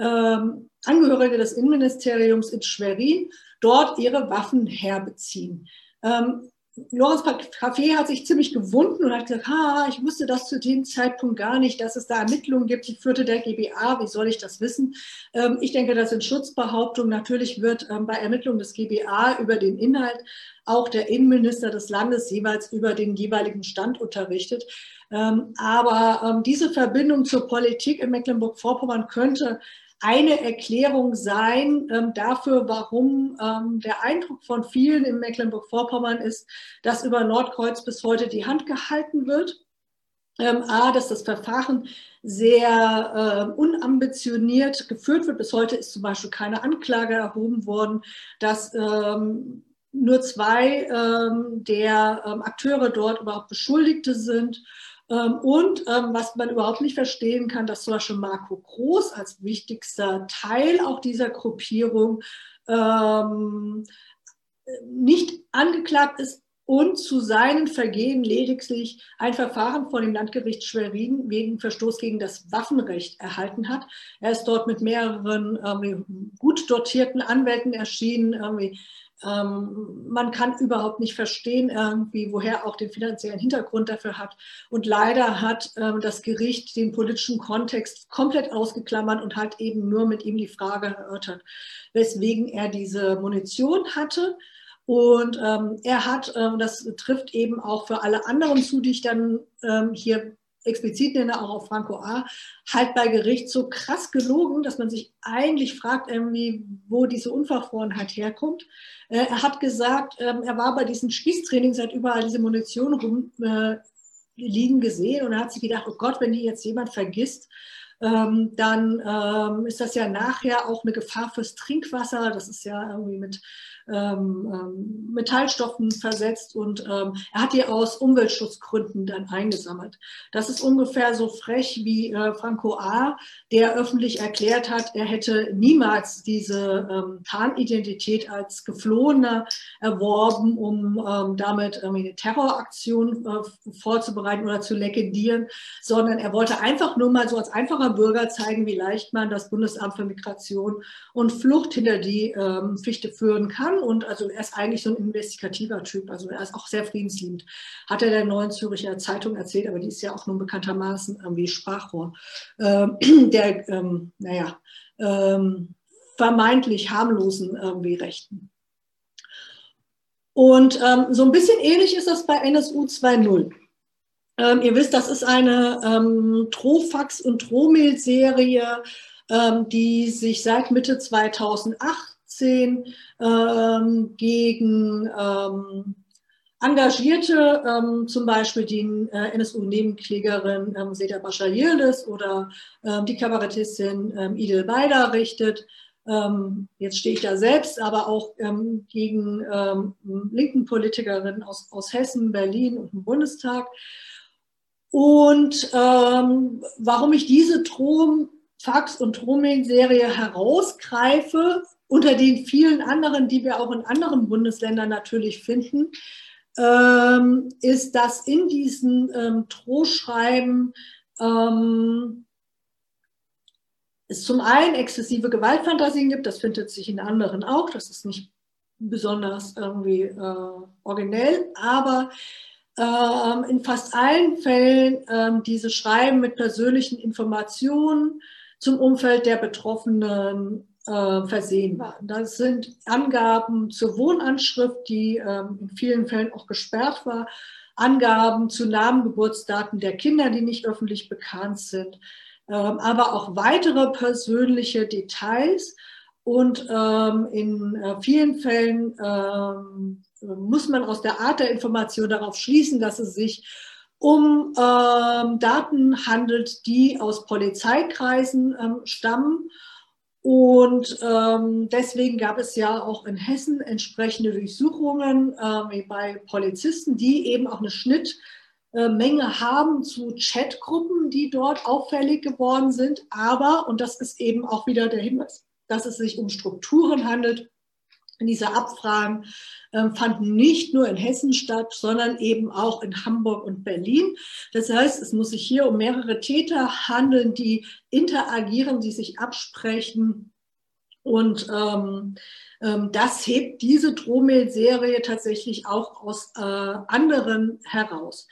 ähm, Angehörige des Innenministeriums in Schwerin dort ihre Waffen herbeziehen. Ähm, Lorenz Café hat sich ziemlich gewunden und hat gesagt, ha, ich wusste das zu dem Zeitpunkt gar nicht, dass es da Ermittlungen gibt. Die führte der GBA, wie soll ich das wissen? Ähm, ich denke, das sind Schutzbehauptungen. Natürlich wird ähm, bei Ermittlungen des GBA über den Inhalt auch der Innenminister des Landes jeweils über den jeweiligen Stand unterrichtet. Ähm, aber ähm, diese Verbindung zur Politik in Mecklenburg-Vorpommern könnte eine Erklärung sein ähm, dafür, warum ähm, der Eindruck von vielen in Mecklenburg-Vorpommern ist, dass über Nordkreuz bis heute die Hand gehalten wird. Ähm, A, dass das Verfahren sehr äh, unambitioniert geführt wird. Bis heute ist zum Beispiel keine Anklage erhoben worden, dass ähm, nur zwei ähm, der ähm, Akteure dort überhaupt Beschuldigte sind und ähm, was man überhaupt nicht verstehen kann, dass zum Beispiel Marco Groß als wichtigster Teil auch dieser Gruppierung ähm, nicht angeklagt ist und zu seinen Vergehen lediglich ein Verfahren vor dem Landgericht Schwerin wegen Verstoß gegen das Waffenrecht erhalten hat. Er ist dort mit mehreren ähm, gut dotierten Anwälten erschienen, irgendwie ähm, man kann überhaupt nicht verstehen, irgendwie, woher auch den finanziellen Hintergrund dafür hat. Und leider hat ähm, das Gericht den politischen Kontext komplett ausgeklammert und hat eben nur mit ihm die Frage erörtert, weswegen er diese Munition hatte. Und ähm, er hat, ähm, das trifft eben auch für alle anderen zu, die ich dann ähm, hier explizit nenne, auch auf Franco A., halt bei Gericht so krass gelogen, dass man sich eigentlich fragt, irgendwie, wo diese Unverfrorenheit herkommt. Äh, er hat gesagt, ähm, er war bei diesen Schießtrainings, hat überall diese Munition rumliegen äh, gesehen und er hat sich gedacht, oh Gott, wenn die jetzt jemand vergisst, ähm, dann ähm, ist das ja nachher auch eine Gefahr fürs Trinkwasser. Das ist ja irgendwie mit ähm, ähm, Metallstoffen versetzt und ähm, er hat die aus Umweltschutzgründen dann eingesammelt. Das ist ungefähr so frech wie äh, Franco A., der öffentlich erklärt hat, er hätte niemals diese ähm, Tarnidentität als Geflohener erworben, um ähm, damit eine Terroraktion äh, vorzubereiten oder zu legendieren, sondern er wollte einfach nur mal so als einfacher Bürger zeigen, wie leicht man das Bundesamt für Migration und Flucht hinter die ähm, Fichte führen kann und also er ist eigentlich so ein investigativer Typ, also er ist auch sehr friedensliebend. Hat er der Neuen Züricher Zeitung erzählt, aber die ist ja auch nun bekanntermaßen irgendwie Sprachrohr, ähm, [CLEARS THROAT] der, ähm, naja, ähm, vermeintlich harmlosen irgendwie Rechten. Und ähm, so ein bisschen ähnlich ist das bei NSU 2.0. Ähm, ihr wisst, das ist eine ähm, Trofax- und Tromail-Serie, ähm, die sich seit Mitte 2008 2018 ähm, gegen ähm, Engagierte, ähm, zum Beispiel die äh, NSU-Nebenklägerin ähm, Seda Bashar Yildiz oder ähm, die Kabarettistin ähm, Idil Beider richtet. Ähm, jetzt stehe ich da selbst, aber auch ähm, gegen ähm, linken Politikerinnen aus, aus Hessen, Berlin und dem Bundestag. Und warum ich diese Trom, Fax- und Tromming-Serie herausgreife, unter den vielen anderen, die wir auch in anderen Bundesländern natürlich finden, ähm, ist, dass in diesen ähm, Drohschreiben ähm, es zum einen exzessive Gewaltfantasien gibt, das findet sich in anderen auch, das ist nicht besonders irgendwie äh, originell, aber ähm, in fast allen Fällen ähm, diese Schreiben mit persönlichen Informationen zum Umfeld der Betroffenen äh, versehen waren. Das sind Angaben zur Wohnanschrift, die ähm, in vielen Fällen auch gesperrt war, Angaben zu Namen, Geburtsdaten der Kinder, die nicht öffentlich bekannt sind, ähm, aber auch weitere persönliche Details und ähm, in äh, vielen Fällen ähm, muss man aus der Art der Information darauf schließen, dass es sich um ähm, Daten handelt, die aus Polizeikreisen ähm, stammen. Und ähm, deswegen gab es ja auch in Hessen entsprechende Durchsuchungen äh, bei Polizisten, die eben auch eine Schnittmenge haben zu Chatgruppen, die dort auffällig geworden sind. Aber, und das ist eben auch wieder der Hinweis, dass es sich um Strukturen handelt, diese Abfragen äh, fanden nicht nur in Hessen statt, sondern eben auch in Hamburg und Berlin. Das heißt, es muss sich hier um mehrere Täter handeln, die interagieren, die sich absprechen. Und ähm, ähm, das hebt diese Drohmail-Serie tatsächlich auch aus äh, anderen heraus.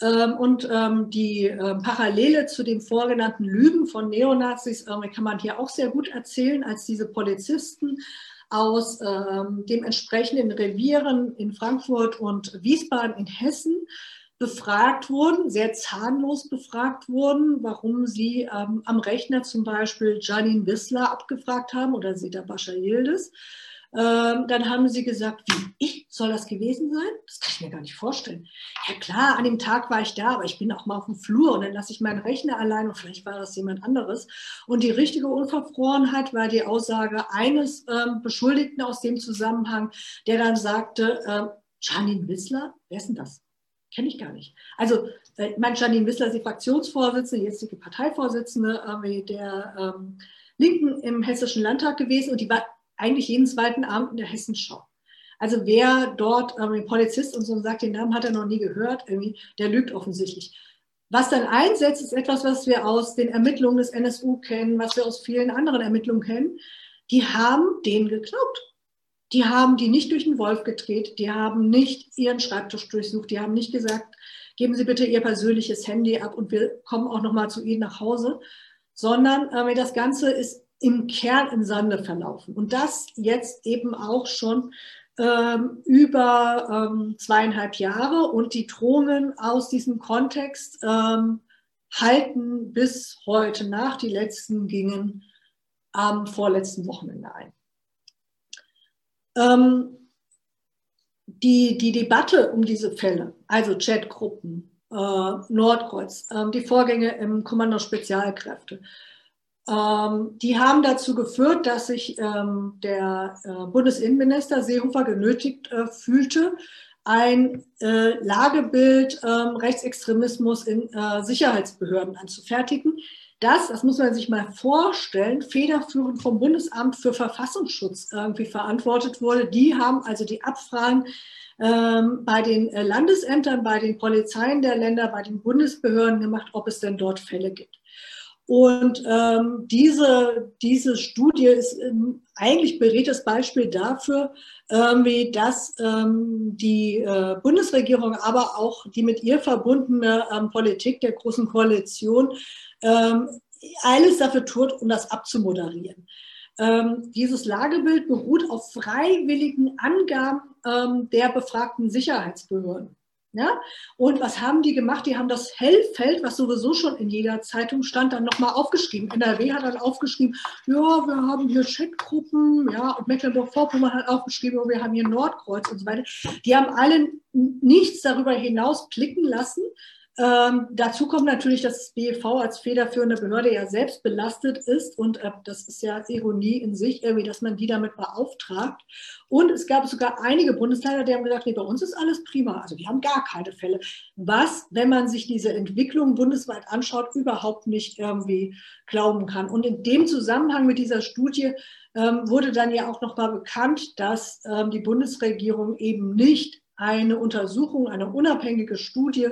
Ähm, und ähm, die äh, Parallele zu den vorgenannten Lügen von Neonazis äh, kann man hier auch sehr gut erzählen, als diese Polizisten aus ähm, dem entsprechenden Revieren in Frankfurt und Wiesbaden in Hessen befragt wurden, sehr zahnlos befragt wurden, warum sie ähm, am Rechner zum Beispiel Janine Wissler abgefragt haben oder Sita Bascha Yildiz. Ähm, dann haben sie gesagt, wie ich soll das gewesen sein? Das kann ich mir gar nicht vorstellen. Ja klar, an dem Tag war ich da, aber ich bin auch mal auf dem Flur und dann lasse ich meinen Rechner allein und vielleicht war das jemand anderes. Und die richtige Unverfrorenheit war die Aussage eines ähm, Beschuldigten aus dem Zusammenhang, der dann sagte, äh, Janine Wissler, wer ist denn das? Kenne ich gar nicht. Also, äh, mein Janine Wissler ist die Fraktionsvorsitzende, jetzige Parteivorsitzende äh, der ähm, Linken im Hessischen Landtag gewesen und die war eigentlich jeden zweiten Abend in der Hessenschau. Also wer dort ähm, Polizist und so sagt, den Namen hat er noch nie gehört, irgendwie, der lügt offensichtlich. Was dann einsetzt, ist etwas, was wir aus den Ermittlungen des NSU kennen, was wir aus vielen anderen Ermittlungen kennen. Die haben denen geglaubt. Die haben die nicht durch den Wolf gedreht, die haben nicht ihren Schreibtisch durchsucht, die haben nicht gesagt, geben Sie bitte Ihr persönliches Handy ab und wir kommen auch nochmal zu Ihnen nach Hause, sondern äh, das Ganze ist im Kern im Sande verlaufen. Und das jetzt eben auch schon ähm, über ähm, zweieinhalb Jahre. Und die Drohungen aus diesem Kontext ähm, halten bis heute nach. Die letzten gingen am vorletzten Wochenende ein. Ähm, die, die Debatte um diese Fälle, also Chatgruppen, äh, Nordkreuz, äh, die Vorgänge im Kommando Spezialkräfte, ähm, die haben dazu geführt, dass sich ähm, der äh, Bundesinnenminister Seehofer genötigt äh, fühlte, ein äh, Lagebild ähm, Rechtsextremismus in äh, Sicherheitsbehörden anzufertigen. Das, das muss man sich mal vorstellen, federführend vom Bundesamt für Verfassungsschutz irgendwie verantwortet wurde. Die haben also die Abfragen ähm, bei den äh, Landesämtern, bei den Polizeien der Länder, bei den Bundesbehörden gemacht, ob es denn dort Fälle gibt. Und ähm, diese, diese Studie ist ähm, eigentlich beredtes Beispiel dafür, ähm, wie dass ähm, die äh, Bundesregierung, aber auch die mit ihr verbundene ähm, Politik der Großen Koalition ähm, alles dafür tut, um das abzumoderieren. Ähm, dieses Lagebild beruht auf freiwilligen Angaben ähm, der befragten Sicherheitsbehörden. Ja? Und was haben die gemacht? Die haben das Hellfeld, was sowieso schon in jeder Zeitung stand, dann nochmal aufgeschrieben. NRW hat dann aufgeschrieben, ja, wir haben hier Chatgruppen, ja, und Mecklenburg-Vorpommern hat aufgeschrieben, wir haben hier Nordkreuz und so weiter. Die haben alle nichts darüber hinaus blicken lassen, ähm, dazu kommt natürlich, dass das BEV als federführende Behörde ja selbst belastet ist und äh, das ist ja Ironie in sich, irgendwie, dass man die damit beauftragt. Und es gab sogar einige Bundesländer, die haben gesagt, nee, bei uns ist alles prima, also wir haben gar keine Fälle. Was, wenn man sich diese Entwicklung bundesweit anschaut, überhaupt nicht irgendwie glauben kann. Und in dem Zusammenhang mit dieser Studie ähm, wurde dann ja auch nochmal bekannt, dass ähm, die Bundesregierung eben nicht eine Untersuchung, eine unabhängige Studie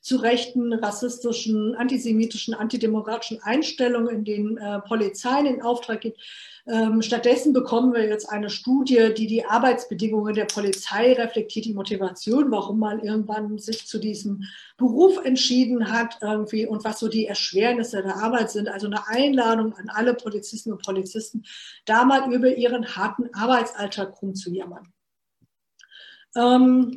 zu rechten, rassistischen, antisemitischen, antidemokratischen Einstellungen in den äh, Polizeien in Auftrag gibt. Ähm, stattdessen bekommen wir jetzt eine Studie, die die Arbeitsbedingungen der Polizei reflektiert, die Motivation, warum man irgendwann sich zu diesem Beruf entschieden hat irgendwie und was so die Erschwernisse der Arbeit sind. Also eine Einladung an alle Polizisten und Polizisten, da mal über ihren harten Arbeitsalltag rumzujammern. Ähm,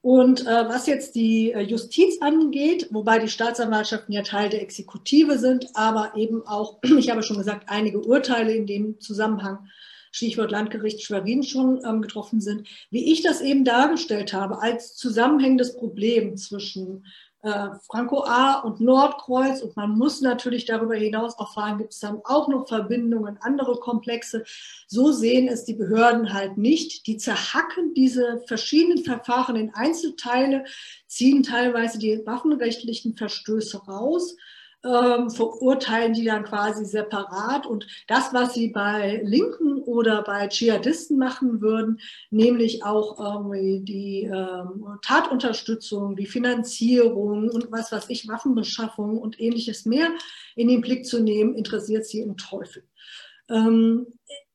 und äh, was jetzt die äh, Justiz angeht, wobei die Staatsanwaltschaften ja Teil der Exekutive sind, aber eben auch, [CLEARS THROAT] ich habe schon gesagt, einige Urteile in dem Zusammenhang Stichwort Landgericht Schwerin schon ähm, getroffen sind, wie ich das eben dargestellt habe, als zusammenhängendes Problem zwischen äh, Franco A und Nordkreuz. Und man muss natürlich darüber hinaus auch fragen, gibt es dann auch noch Verbindungen, andere Komplexe. So sehen es die Behörden halt nicht. Die zerhacken diese verschiedenen Verfahren in Einzelteile, ziehen teilweise die waffenrechtlichen Verstöße raus ähm, verurteilen die dann quasi separat. Und das, was sie bei Linken oder bei Dschihadisten machen würden, nämlich auch ähm, die ähm, Tatunterstützung, die Finanzierung und was weiß ich, Waffenbeschaffung und ähnliches mehr in den Blick zu nehmen, interessiert sie im Teufel. Ähm,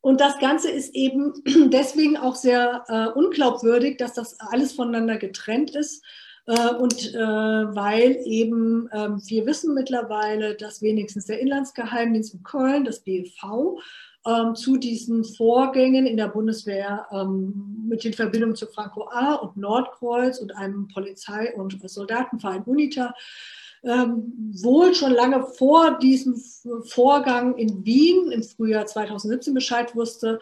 und das Ganze ist eben [CLEARS THROAT] deswegen auch sehr äh, unglaubwürdig, dass das alles voneinander getrennt ist. Äh, und äh, weil eben ähm, wir wissen mittlerweile, dass wenigstens der Inlandsgeheimdienst in Köln, das BFV, ähm, zu diesen Vorgängen in der Bundeswehr ähm, mit den Verbindungen zu Franco A und Nordkreuz und einem Polizei- und Soldatenverein UNITA wohl schon lange vor diesem Vorgang in Wien im Frühjahr 2017 Bescheid wusste.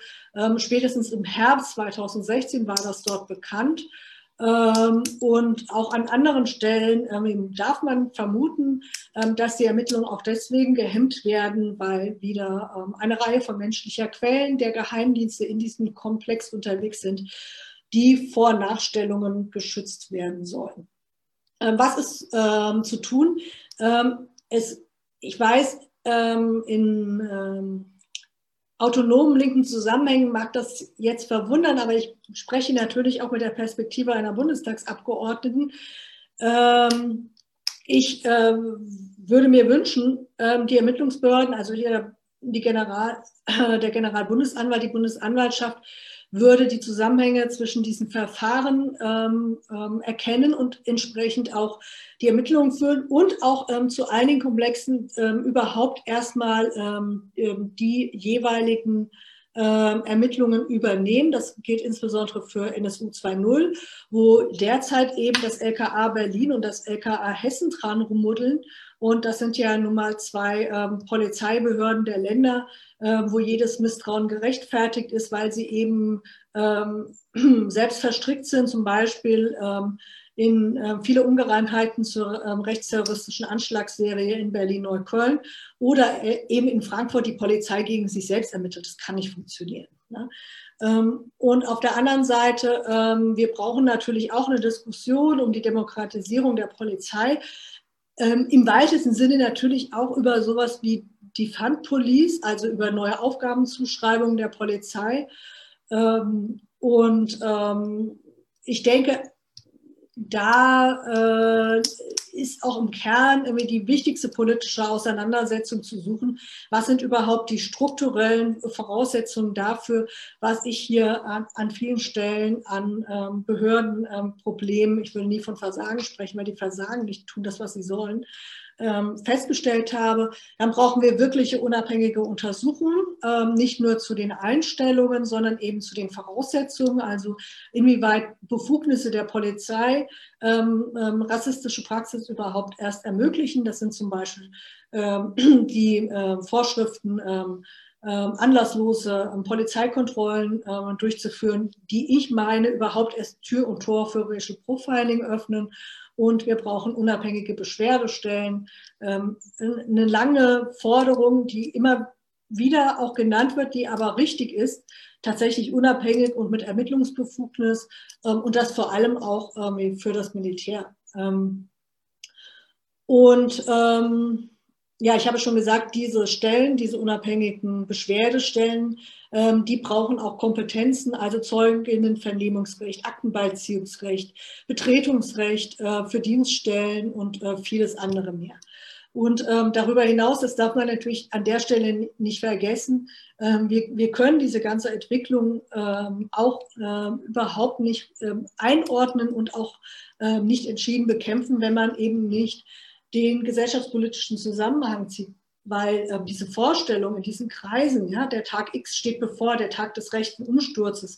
spätestens im Herbst 2016 war das dort bekannt. Ähm, und auch an anderen Stellen ähm, darf man vermuten, ähm, dass die Ermittlungen auch deswegen gehemmt werden, weil wieder eine Reihe von menschlicher Quellen der Geheimdienste in diesem Komplex unterwegs sind, die vor Nachstellungen geschützt werden sollen. Was ist zu tun? Es, ich weiß, in autonomen linken Zusammenhängen mag das jetzt verwundern, aber ich spreche natürlich auch mit der Perspektive einer Bundestagsabgeordneten. Ähm, ich ähm, würde mir wünschen, ähm, die Ermittlungsbehörden, also hier die General, äh, der Generalbundesanwalt, die Bundesanwaltschaft, würde die Zusammenhänge zwischen diesen Verfahren ähm, ähm, erkennen und entsprechend auch die Ermittlungen führen und auch ähm, zu einigen Komplexen ähm, überhaupt erstmal ähm, ähm, die jeweiligen Ermittlungen übernehmen. Das gilt insbesondere für NSU 2.0, wo derzeit eben das LKA Berlin und das LKA Hessen dran rummuddeln und das sind ja nun mal zwei ähm, Polizeibehörden der Länder, äh, wo jedes Misstrauen gerechtfertigt ist, weil sie eben ähm, [CLEARS THROAT] selbst verstrickt sind, zum Beispiel ähm, in äh, viele Ungereimtheiten zur ähm, rechtsterroristischen Anschlagsserie in Berlin-Neukölln oder äh, eben in Frankfurt die Polizei gegen sich selbst ermittelt. Das kann nicht funktionieren. Ne? Ähm, und auf der anderen Seite, ähm, wir brauchen natürlich auch eine Diskussion um die Demokratisierung der Polizei ähm, im weitesten Sinne natürlich auch über sowas wie die Fund Police, also über neue Aufgabenzuschreibungen der Polizei. Ähm, und ähm, ich denke, da äh, ist auch im Kern irgendwie die wichtigste politische Auseinandersetzung zu suchen. Was sind überhaupt die strukturellen Voraussetzungen dafür, was ich hier an, an vielen Stellen an ähm, Behördenproblemen, ähm, ich will nie von Versagen sprechen, weil die versagen nicht, tun das, was sie sollen, ähm, festgestellt habe, dann brauchen wir wirkliche unabhängige Untersuchungen, ähm, nicht nur zu den Einstellungen, sondern eben zu den Voraussetzungen, also inwieweit Befugnisse der Polizei ähm, ähm rassistische Praxis überhaupt erst ermöglichen. Das sind zum Beispiel ähm, [CLEARS THROAT] die äh, Vorschriften, ähm, anlasslose Polizeikontrollen äh, durchzuführen, die ich meine, überhaupt erst Tür und Tor für Racial Profiling öffnen und wir brauchen unabhängige Beschwerdestellen. Ähm, eine lange Forderung, die immer wieder auch genannt wird, die aber richtig ist, tatsächlich unabhängig und mit Ermittlungsbefugnis ähm, und das vor allem auch ähm, für das Militär. und ja, ich habe schon gesagt, diese Stellen, diese unabhängigen Beschwerdestellen, ähm, die brauchen auch Kompetenzen, also Zeuginnenvernehmungsrecht, Aktenbeziehungsrecht, Betretungsrecht äh, für Dienststellen und äh, vieles andere mehr. Und ähm, darüber hinaus, das darf man natürlich an der Stelle nicht vergessen, ähm, wir, wir können diese ganze Entwicklung ähm, auch ähm, überhaupt nicht ähm, einordnen und auch nicht entschieden bekämpfen, wenn man eben nicht den gesellschaftspolitischen Zusammenhang zieht, weil äh, diese Vorstellung in diesen Kreisen, ja, der Tag X steht bevor, der Tag des rechten Umsturzes.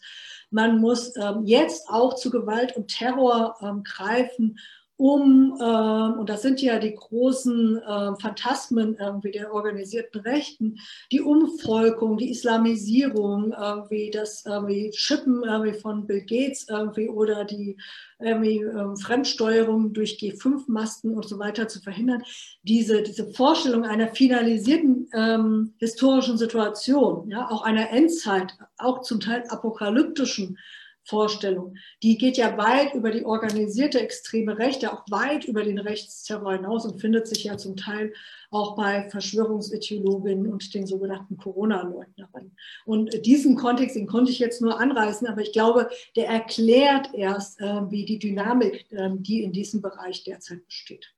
Man muss ähm, jetzt auch zu Gewalt und Terror ähm, greifen, um, äh, und das sind ja die großen äh, Phantasmen irgendwie der organisierten Rechten, die Umvolkung, die Islamisierung, irgendwie das irgendwie Chippen irgendwie von Bill Gates irgendwie oder die irgendwie, äh, Fremdsteuerung durch G5-Masten und so weiter zu verhindern. Diese, diese Vorstellung einer finalisierten ähm, historischen Situation, ja, auch einer Endzeit, auch zum Teil apokalyptischen Vorstellung. Die geht ja weit über die organisierte extreme Rechte, auch weit über den Rechtsterror hinaus und findet sich ja zum Teil auch bei Verschwörungsideologinnen und den sogenannten Corona-Leugnerinnen. Und diesen Kontext, den konnte ich jetzt nur anreißen, aber ich glaube, der erklärt erst, äh, wie die Dynamik, äh, die in diesem Bereich derzeit besteht.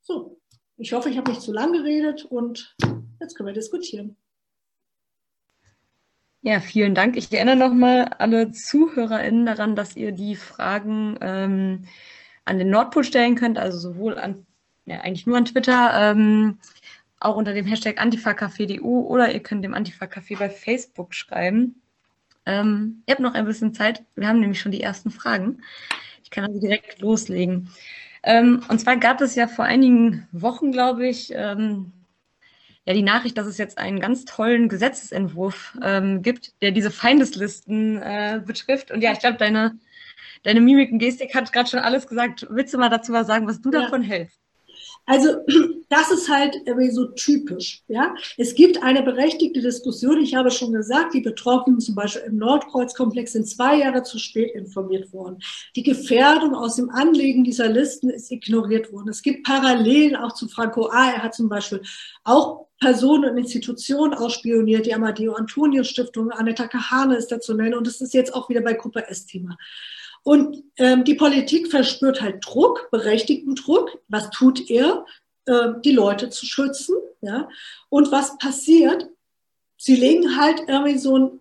So, ich hoffe, ich habe nicht zu lang geredet und jetzt können wir diskutieren. Ja, vielen Dank. Ich erinnere nochmal alle ZuhörerInnen daran, dass ihr die Fragen ähm, an den Nordpol stellen könnt, also sowohl an, ja, eigentlich nur an Twitter, ähm, auch unter dem Hashtag AntifaCafé.du oder ihr könnt dem Antifa-Café bei Facebook schreiben. Ähm, ihr habt noch ein bisschen Zeit. Wir haben nämlich schon die ersten Fragen. Ich kann also direkt loslegen. Ähm, und zwar gab es ja vor einigen Wochen, glaube ich, ähm, ja die Nachricht, dass es jetzt einen ganz tollen Gesetzesentwurf ähm, gibt, der diese Feindeslisten äh, betrifft. Und ja, ich glaube, deine, deine Mimik und Gestik hat gerade schon alles gesagt. Willst du mal dazu was sagen, was du ja. davon hältst? Also [CLEARS THROAT] das ist halt so typisch. Ja? Es gibt eine berechtigte Diskussion. Ich habe schon gesagt, die Betroffenen zum Beispiel im Nordkreuzkomplex sind zwei Jahre zu spät informiert worden. Die Gefährdung aus dem Anlegen dieser Listen ist ignoriert worden. Es gibt Parallelen auch zu Franco A. Er hat zum Beispiel auch Personen und Institutionen ausspioniert, die Amadeo Antonio Stiftung, Aneta Kahane ist dazu nennen und es ist jetzt auch wieder bei Gruppe S Thema. Und ähm, die Politik verspürt halt Druck, berechtigten Druck. Was tut er? Äh, die Leute zu schützen. Ja? Und was passiert? Sie legen halt irgendwie so einen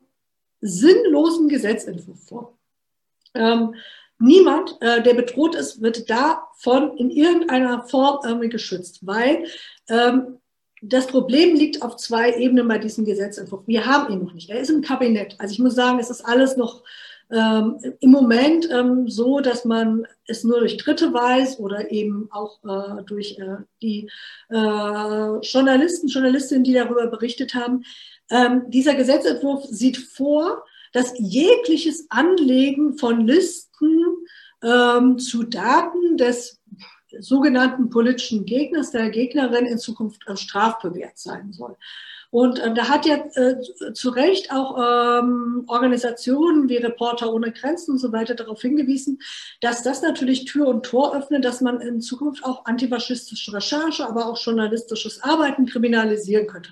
sinnlosen Gesetzentwurf vor. Ähm, niemand, äh, der bedroht ist, wird davon in irgendeiner Form irgendwie geschützt, weil ähm, das Problem liegt auf zwei Ebenen bei diesem Gesetzentwurf. Wir haben ihn noch nicht. Er ist im Kabinett. Also ich muss sagen, es ist alles noch ähm, im Moment ähm, so, dass man es nur durch Dritte weiß oder eben auch äh, durch äh, die äh, Journalisten, Journalistinnen, die darüber berichtet haben. Ähm, dieser Gesetzentwurf sieht vor, dass jegliches Anlegen von Listen ähm, zu Daten des sogenannten politischen Gegners, der Gegnerin in Zukunft strafbewehrt sein soll. Und äh, da hat ja äh, zu Recht auch ähm, Organisationen wie Reporter ohne Grenzen und so weiter darauf hingewiesen, dass das natürlich Tür und Tor öffnet, dass man in Zukunft auch antifaschistische Recherche, aber auch journalistisches Arbeiten kriminalisieren könnte.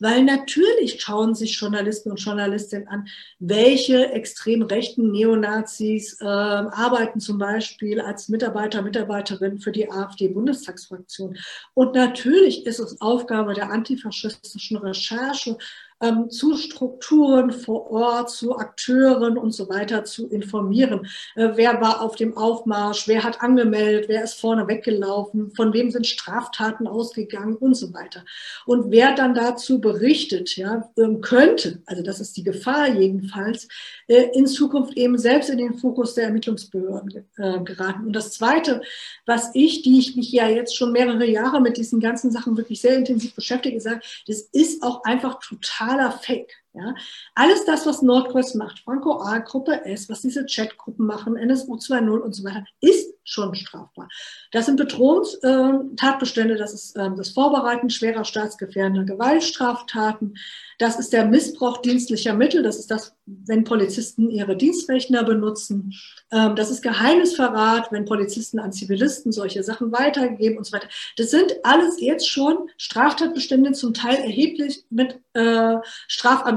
Weil natürlich schauen sich Journalisten und Journalistinnen an, welche extrem rechten Neonazis äh, arbeiten zum Beispiel als Mitarbeiter, Mitarbeiterin für die AfD-Bundestagsfraktion. Und natürlich ist es Aufgabe der antifaschistischen Recherche, Recherche ähm, zu Strukturen vor Ort, zu Akteuren und so weiter zu informieren. Äh, wer war auf dem Aufmarsch, wer hat angemeldet, wer ist vorne weggelaufen, von wem sind Straftaten ausgegangen und so weiter. Und wer dann dazu berichtet, ja, ähm, könnte, also das ist die Gefahr jedenfalls, äh, in Zukunft eben selbst in den Fokus der Ermittlungsbehörden äh, geraten. Und das Zweite, was ich, die ich mich ja jetzt schon mehrere Jahre mit diesen ganzen Sachen wirklich sehr intensiv beschäftige, sage, das ist auch einfach total totaler Fake. Ja? Alles das, was Nordkreuz macht, Franco A, Gruppe S, was diese Chatgruppen machen, NSU 2.0 und so weiter, ist schon strafbar. Das sind Bedrohungstatbestände, äh, das ist äh, das Vorbereiten schwerer staatsgefährdender Gewaltstraftaten, das ist der Missbrauch dienstlicher Mittel, das ist das, wenn Polizisten ihre Dienstrechner benutzen, ähm, das ist Geheimnisverrat, wenn Polizisten an Zivilisten solche Sachen weitergeben und so weiter. Das sind alles jetzt schon Straftatbestände, zum Teil erheblich mit äh,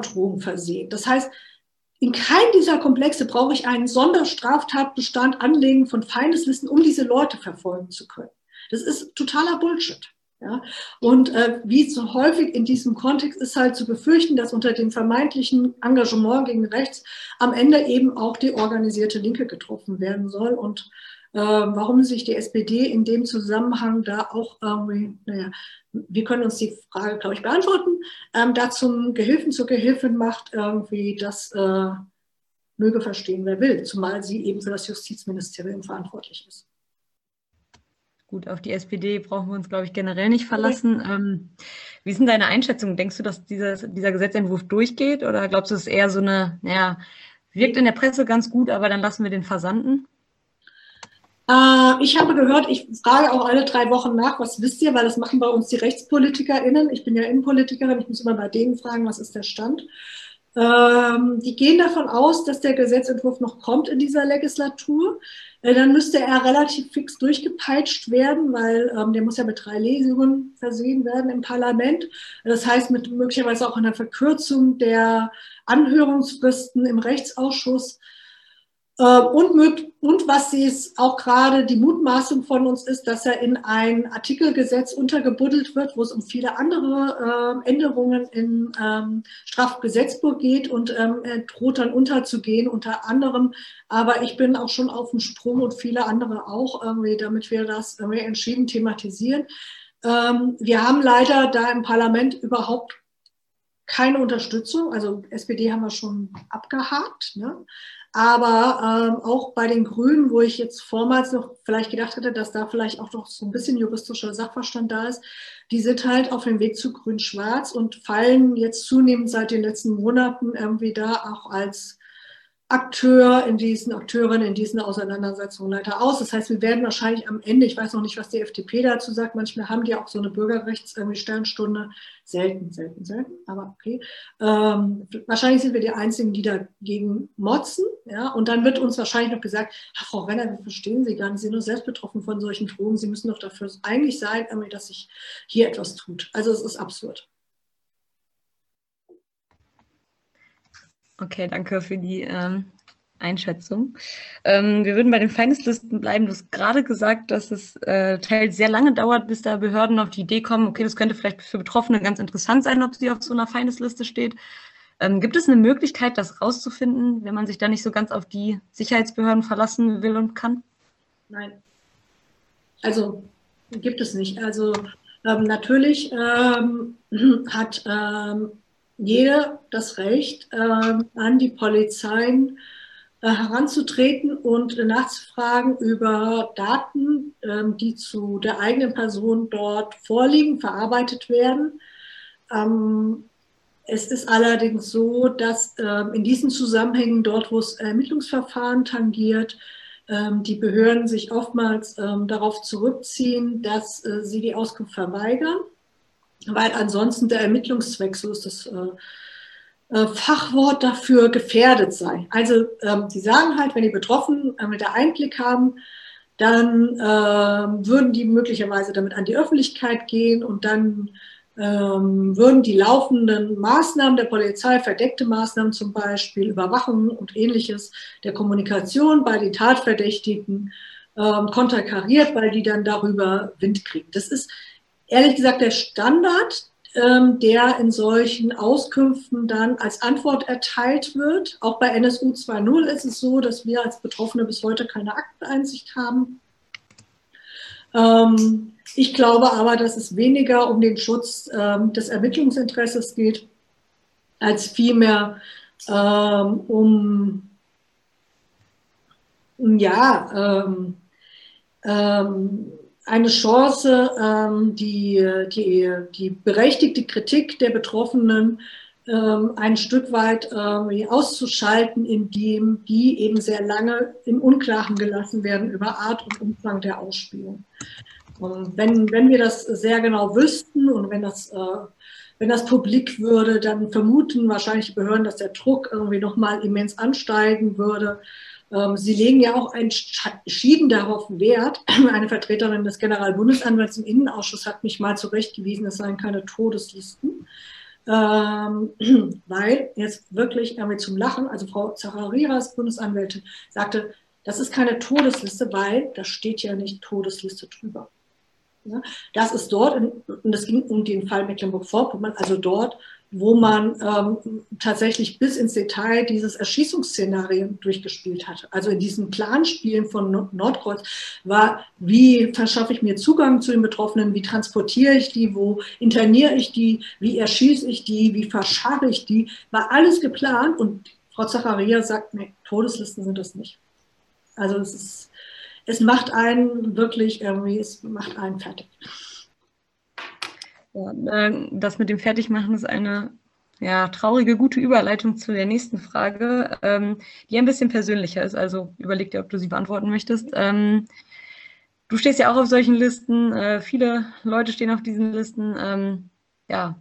Strafandrohung versehen. Das heißt, in keinem dieser Komplexe brauche ich einen Sonderstraftatbestand anlegen von Feindeslisten, um diese Leute verfolgen zu können. Das ist totaler Bullshit. Ja? Und äh, wie so häufig in diesem Kontext ist halt zu befürchten, dass unter dem vermeintlichen Engagement gegen rechts am Ende eben auch die organisierte Linke getroffen werden soll. Und warum sich die SPD in dem Zusammenhang da auch irgendwie, naja, wir können uns die Frage, glaube ich, beantworten, ähm, da zum Gehilfen zur Gehilfin macht, irgendwie das äh, möge verstehen, wer will, zumal sie eben für das Justizministerium verantwortlich ist. Gut, auf die SPD brauchen wir uns, glaube ich, generell nicht verlassen. Ähm, wie denn deine Einschätzung? Denkst du, dass dieser, dieser Gesetzentwurf durchgeht oder glaubst du, es ist eher so eine, naja, wirkt in der Presse ganz gut, aber dann lassen wir den versanden? Äh, ich habe gehört, ich frage auch alle drei Wochen nach, was wisst ihr, weil das machen bei uns die RechtspolitikerInnen. Ich bin ja Innenpolitikerin, ich muss immer bei denen fragen, was ist der Stand. Ähm, die gehen davon aus, dass der Gesetzentwurf noch kommt in dieser Legislatur. Äh, dann müsste er relativ fix durchgepeitscht werden, weil ähm, der muss ja mit drei Lesungen versehen werden im Parlament. Das heißt, mit möglicherweise auch einer Verkürzung der Anhörungsfristen im Rechtsausschuss. Ähm, und, und was sie ist, auch gerade die Mutmaßung von uns ist, dass er in ein Artikelgesetz untergebuddelt wird, wo es um viele andere äh, Änderungen im ähm, Strafgesetzbuch geht und ähm, er droht dann unterzugehen unter anderem. Aber ich bin auch schon auf dem Sprung und viele andere auch, irgendwie, damit wir das irgendwie entschieden thematisieren. Ähm, wir haben leider da im Parlament überhaupt keine Unterstützung. Also SPD haben wir schon abgehakt. Ne? Aber ähm, auch bei den Grünen, wo ich jetzt vormals noch vielleicht gedacht hätte, dass da vielleicht auch noch so ein bisschen juristischer Sachverstand da ist, die sind halt auf dem Weg zu Grün-Schwarz und fallen jetzt zunehmend seit den letzten Monaten irgendwie da auch als Akteur in diesen, Akteurin in diesen Auseinandersetzungen leider aus. Das heißt, wir werden wahrscheinlich am Ende, ich weiß noch nicht, was die FDP dazu sagt, manchmal haben die auch so eine Bürgerrechts-Sternstunde, selten, selten, selten, aber okay. Ähm, wahrscheinlich sind wir die Einzigen, die dagegen motzen, ja, und dann wird uns wahrscheinlich noch gesagt, Frau Renner, wir verstehen Sie gar nicht, Sie sind nur selbst betroffen von solchen Drogen, Sie müssen doch dafür eigentlich sein, dass sich hier etwas tut. Also es ist absurd. Okay, danke für die ähm, Einschätzung. Ähm, wir würden bei den Feindeslisten bleiben. Du hast gerade gesagt, dass es äh, teils sehr lange dauert, bis da Behörden auf die Idee kommen, okay, das könnte vielleicht für Betroffene ganz interessant sein, ob sie auf so einer Feindesliste steht. Ähm, gibt es eine Möglichkeit, das rauszufinden, wenn man sich da nicht so ganz auf die Sicherheitsbehörden verlassen will und kann? Nein. Also gibt es nicht. Also ähm, natürlich ähm, hat ähm, jeder das Recht, äh, an die Polizeien äh, heranzutreten und nachzufragen über Daten, äh, die zu der eigenen Person dort vorliegen, verarbeitet werden. Ähm, es ist allerdings so, dass ähm, in diesen Zusammenhängen, dort wo es Ermittlungsverfahren tangiert, ähm, die Behörden sich oftmals ähm, darauf zurückziehen, dass äh, sie die Auskunft verweigern weil ansonsten der Ermittlungszweck, so ist das äh, äh, Fachwort dafür, gefährdet sei. Also ähm, die sagen halt, wenn die Betroffenen äh, mit der Einblick haben, dann äh, würden die möglicherweise damit an die Öffentlichkeit gehen und dann ähm, würden die laufenden Maßnahmen der Polizei, verdeckte Maßnahmen zum Beispiel, Überwachung und ähnliches, der Kommunikation bei den Tatverdächtigen ähm, konterkariert, weil die dann darüber Wind kriegen. Das ist ehrlich gesagt der Standard, ähm, der in solchen Auskünften dann als Antwort erteilt wird. Auch bei NSU 2.0 ist es so, dass wir als Betroffene bis heute keine Akteneinsicht haben. Ähm, ich glaube aber, dass es weniger um den Schutz ähm, des Ermittlungsinteresses geht, als vielmehr ähm, um, ja, ähm, ähm, eine Chance, ähm, die, die, die berechtigte Kritik der Betroffenen ähm, ein Stück weit ähm, auszuschalten, indem die eben sehr lange im Unklaren gelassen werden über Art und Umfang der Ausspielung. Wenn, wenn wir das sehr genau wüssten und wenn das, äh, wenn das publik würde, dann vermuten wahrscheinlich die Behörden, dass der Druck irgendwie nochmal immens ansteigen würde. Ähm, Sie legen ja auch entschieden darauf Wert. [CLEARS THROAT] Eine Vertreterin des Generalbundesanwalts im Innenausschuss hat mich mal zurechtgewiesen, es seien keine Todeslisten. Ähm, [CLEARS THROAT] weil jetzt wirklich zum Lachen, also Frau Zacharias, Bundesanwältin, sagte, das ist keine Todesliste, weil da steht ja nicht Todesliste drüber. Das ist dort, und es ging um den Fall Mecklenburg-Vorpommern, also dort, wo man ähm, tatsächlich bis ins Detail dieses Erschießungsszenarien durchgespielt hatte. Also in diesen Planspielen von Nordkreuz war, wie verschaffe ich mir Zugang zu den Betroffenen, wie transportiere ich die, wo interniere ich die, wie erschieße ich die, wie verscharre ich die, war alles geplant und Frau Zacharia sagt, nee, Todeslisten sind das nicht. Also es ist es macht einen wirklich irgendwie, es macht einen fertig. Ja, das mit dem Fertigmachen ist eine ja, traurige, gute Überleitung zu der nächsten Frage, ähm, die ein bisschen persönlicher ist. Also überleg dir, ob du sie beantworten möchtest. Ähm, du stehst ja auch auf solchen Listen. Äh, viele Leute stehen auf diesen Listen. Ähm, ja,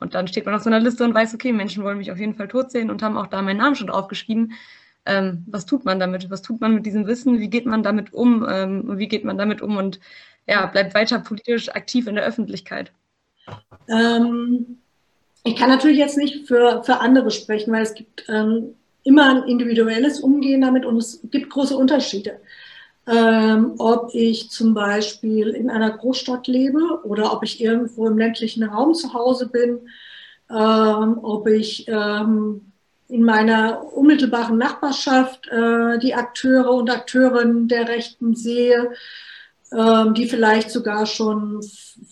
und dann steht man auf so einer Liste und weiß, okay, Menschen wollen mich auf jeden Fall tot sehen und haben auch da meinen Namen schon draufgeschrieben. Ähm, was tut man damit? Was tut man mit diesem Wissen? Wie geht man damit um? Ähm, wie geht man damit um und ja, bleibt weiter politisch aktiv in der Öffentlichkeit? Ähm, ich kann natürlich jetzt nicht für, für andere sprechen, weil es gibt ähm, immer ein individuelles Umgehen damit und es gibt große Unterschiede. Ähm, ob ich zum Beispiel in einer Großstadt lebe oder ob ich irgendwo im ländlichen Raum zu Hause bin, ähm, ob ich ähm, in meiner unmittelbaren Nachbarschaft äh, die Akteure und Akteurinnen der Rechten sehe, die vielleicht sogar schon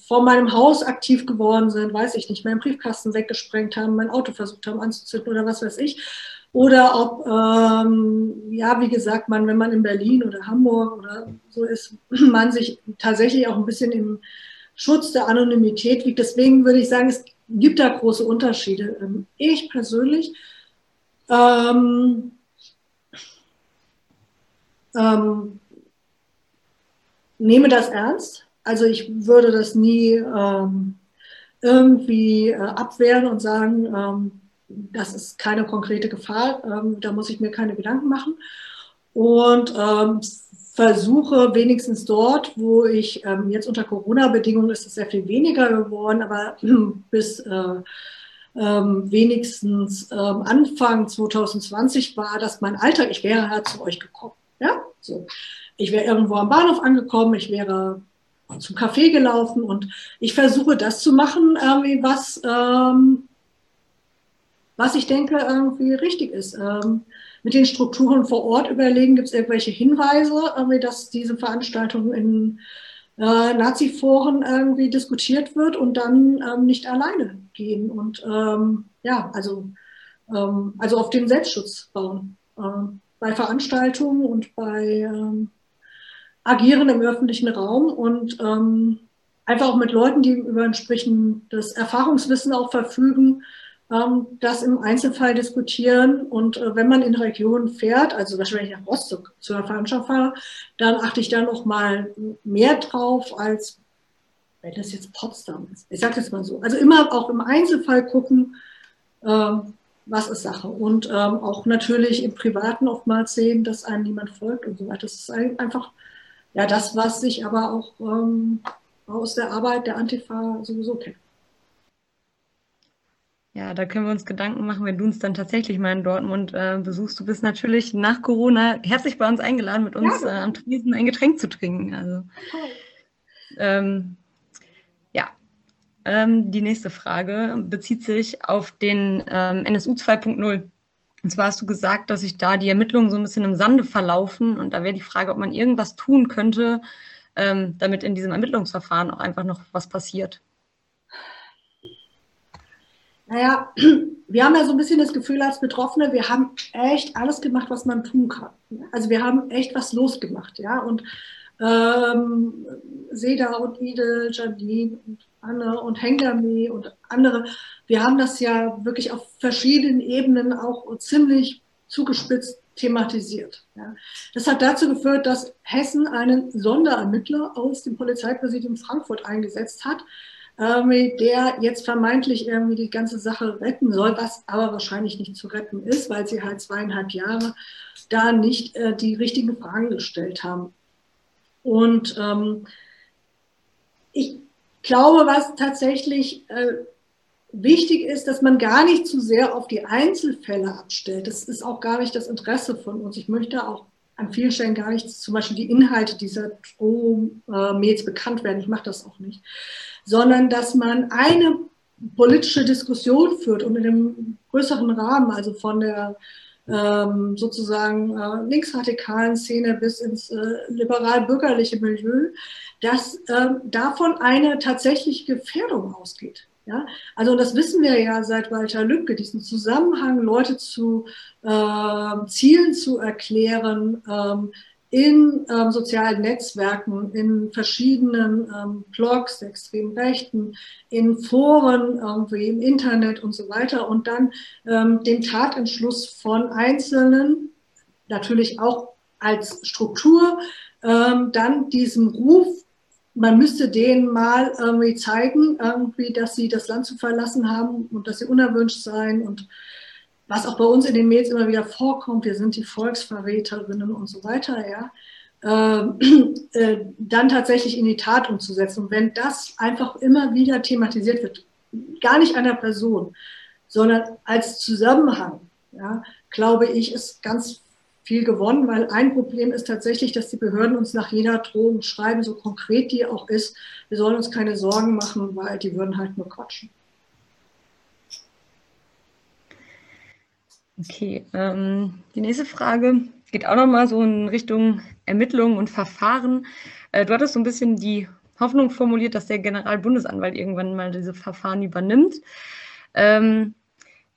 vor meinem Haus aktiv geworden sind, weiß ich nicht, meinen Briefkasten weggesprengt haben, mein Auto versucht haben anzuzünden oder was weiß ich. Oder ob, ähm, ja, wie gesagt, man, wenn man in Berlin oder Hamburg oder so ist, [CLEARS THROAT] man sich tatsächlich auch ein bisschen im Schutz der Anonymität wiegt. Deswegen würde ich sagen, es gibt da große Unterschiede. Ähm, ich persönlich ähm, ähm, nehme das ernst. Also ich würde das nie ähm, irgendwie äh, abwehren und sagen, ähm, das ist keine konkrete Gefahr, ähm, da muss ich mir keine Gedanken machen. Und ähm, versuche wenigstens dort, wo ich ähm, jetzt unter Corona-Bedingungen ist es sehr viel weniger geworden, aber [CLEARS THROAT] bis äh, ähm, wenigstens Anfang 2020 war das mein Alltag. Ich wäre halt zu euch gekommen. Ja, so. Ich wäre irgendwo am Bahnhof angekommen, ich wäre zum Café gelaufen und ich versuche das zu machen, irgendwie was, ähm, was ich denke irgendwie richtig ist. Ähm, mit den Strukturen vor Ort überlegen, gibt es irgendwelche Hinweise, irgendwie, dass diese Veranstaltung in äh, Nazi-Foren irgendwie diskutiert wird und dann ähm, nicht alleine gehen und ähm, ja, also, ähm, also auf den Selbstschutz bauen. Ähm, bei Veranstaltungen und bei ähm, agieren im öffentlichen Raum und ähm, einfach auch mit Leuten, die über entsprechendes Erfahrungswissen auch verfügen, ähm, das im Einzelfall diskutieren. Und äh, wenn man in Regionen fährt, also wahrscheinlich nach Rostock zur Veranstaltung fahre, dann achte ich da noch mal mehr drauf, als wenn das jetzt Potsdam ist. Ich sage das mal so. Also immer auch im Einzelfall gucken, ähm, was ist Sache. Und ähm, auch natürlich im Privaten oftmals sehen, dass einem niemand folgt und so weiter. Das ist einfach ja, das, was ich aber auch ähm, aus der Arbeit der Antifa sowieso kenne. Ja, da können wir uns Gedanken machen, wenn du uns dann tatsächlich mal in Dortmund äh, besuchst. Du bist natürlich nach Corona herzlich bei uns eingeladen, mit uns ja. äh, am Tresen ein Getränk zu trinken. Also, ähm, ja, ähm, die nächste Frage bezieht sich auf den ähm, NSU 2.0. Und zwar hast du gesagt, dass sich da die Ermittlungen so ein bisschen im Sande verlaufen. Und da wäre die Frage, ob man irgendwas tun könnte, ähm, damit in diesem Ermittlungsverfahren auch einfach noch was passiert. Naja, [CLEARS THROAT] wir haben ja so ein bisschen das Gefühl als Betroffene, wir haben echt alles gemacht, was man tun kann. Also wir haben echt was losgemacht, ja. Und ähm, Seda und Ide, Janine und Anne und Hengame und andere, wir haben das ja wirklich auf verschiedenen Ebenen auch ziemlich zugespitzt thematisiert. Ja. Das hat dazu geführt, dass Hessen einen Sonderermittler aus dem Polizeipräsidium Frankfurt eingesetzt hat, äh, der jetzt vermeintlich irgendwie die ganze Sache retten soll, was aber wahrscheinlich nicht zu retten ist, weil sie halt zweieinhalb Jahre da nicht äh, die richtigen Fragen gestellt haben. Und ähm, ich glaube, was tatsächlich äh, wichtig ist, dass man gar nicht zu sehr auf die Einzelfälle abstellt. Das ist auch gar nicht das Interesse von uns. Ich möchte auch an vielen Stellen gar nicht zum Beispiel die Inhalte dieser Drohmails bekannt werden. Ich mache das auch nicht. Sondern dass man eine politische Diskussion führt und in einem größeren Rahmen, also von der ähm, sozusagen äh, linksradikalen Szene bis ins äh, liberal-bürgerliche Milieu, dass ähm, davon eine tatsächliche Gefährdung ausgeht. Ja, also das wissen wir ja seit Walter Lübcke, diesen Zusammenhang, Leute zu äh, Zielen zu erklären, ähm, in ähm, sozialen Netzwerken, in verschiedenen ähm, Blogs der extremen Rechten, in Foren, irgendwie im Internet und so weiter und dann ähm, dem Tatentschluss von Einzelnen, natürlich auch als Struktur, ähm, dann diesem Ruf, man müsste denen mal irgendwie zeigen, irgendwie, dass sie das Land zu verlassen haben und dass sie unerwünscht seien und was auch bei uns in den Mails immer wieder vorkommt, wir sind die Volksverräterinnen und so weiter, ja, ähm, [CLEARS THROAT] äh, dann tatsächlich in die Tat umzusetzen. Und wenn das einfach immer wieder thematisiert wird, gar nicht an der Person, sondern als Zusammenhang, ja, glaube ich, ist ganz viel gewonnen, weil ein Problem ist tatsächlich, dass die Behörden uns nach jeder Drohung schreiben, so konkret die auch ist, wir sollen uns keine Sorgen machen, weil die würden halt nur quatschen. Okay, ähm, die nächste Frage geht auch nochmal so in Richtung Ermittlungen und Verfahren. Äh, du hattest so ein bisschen die Hoffnung formuliert, dass der Generalbundesanwalt irgendwann mal diese Verfahren übernimmt. Ähm,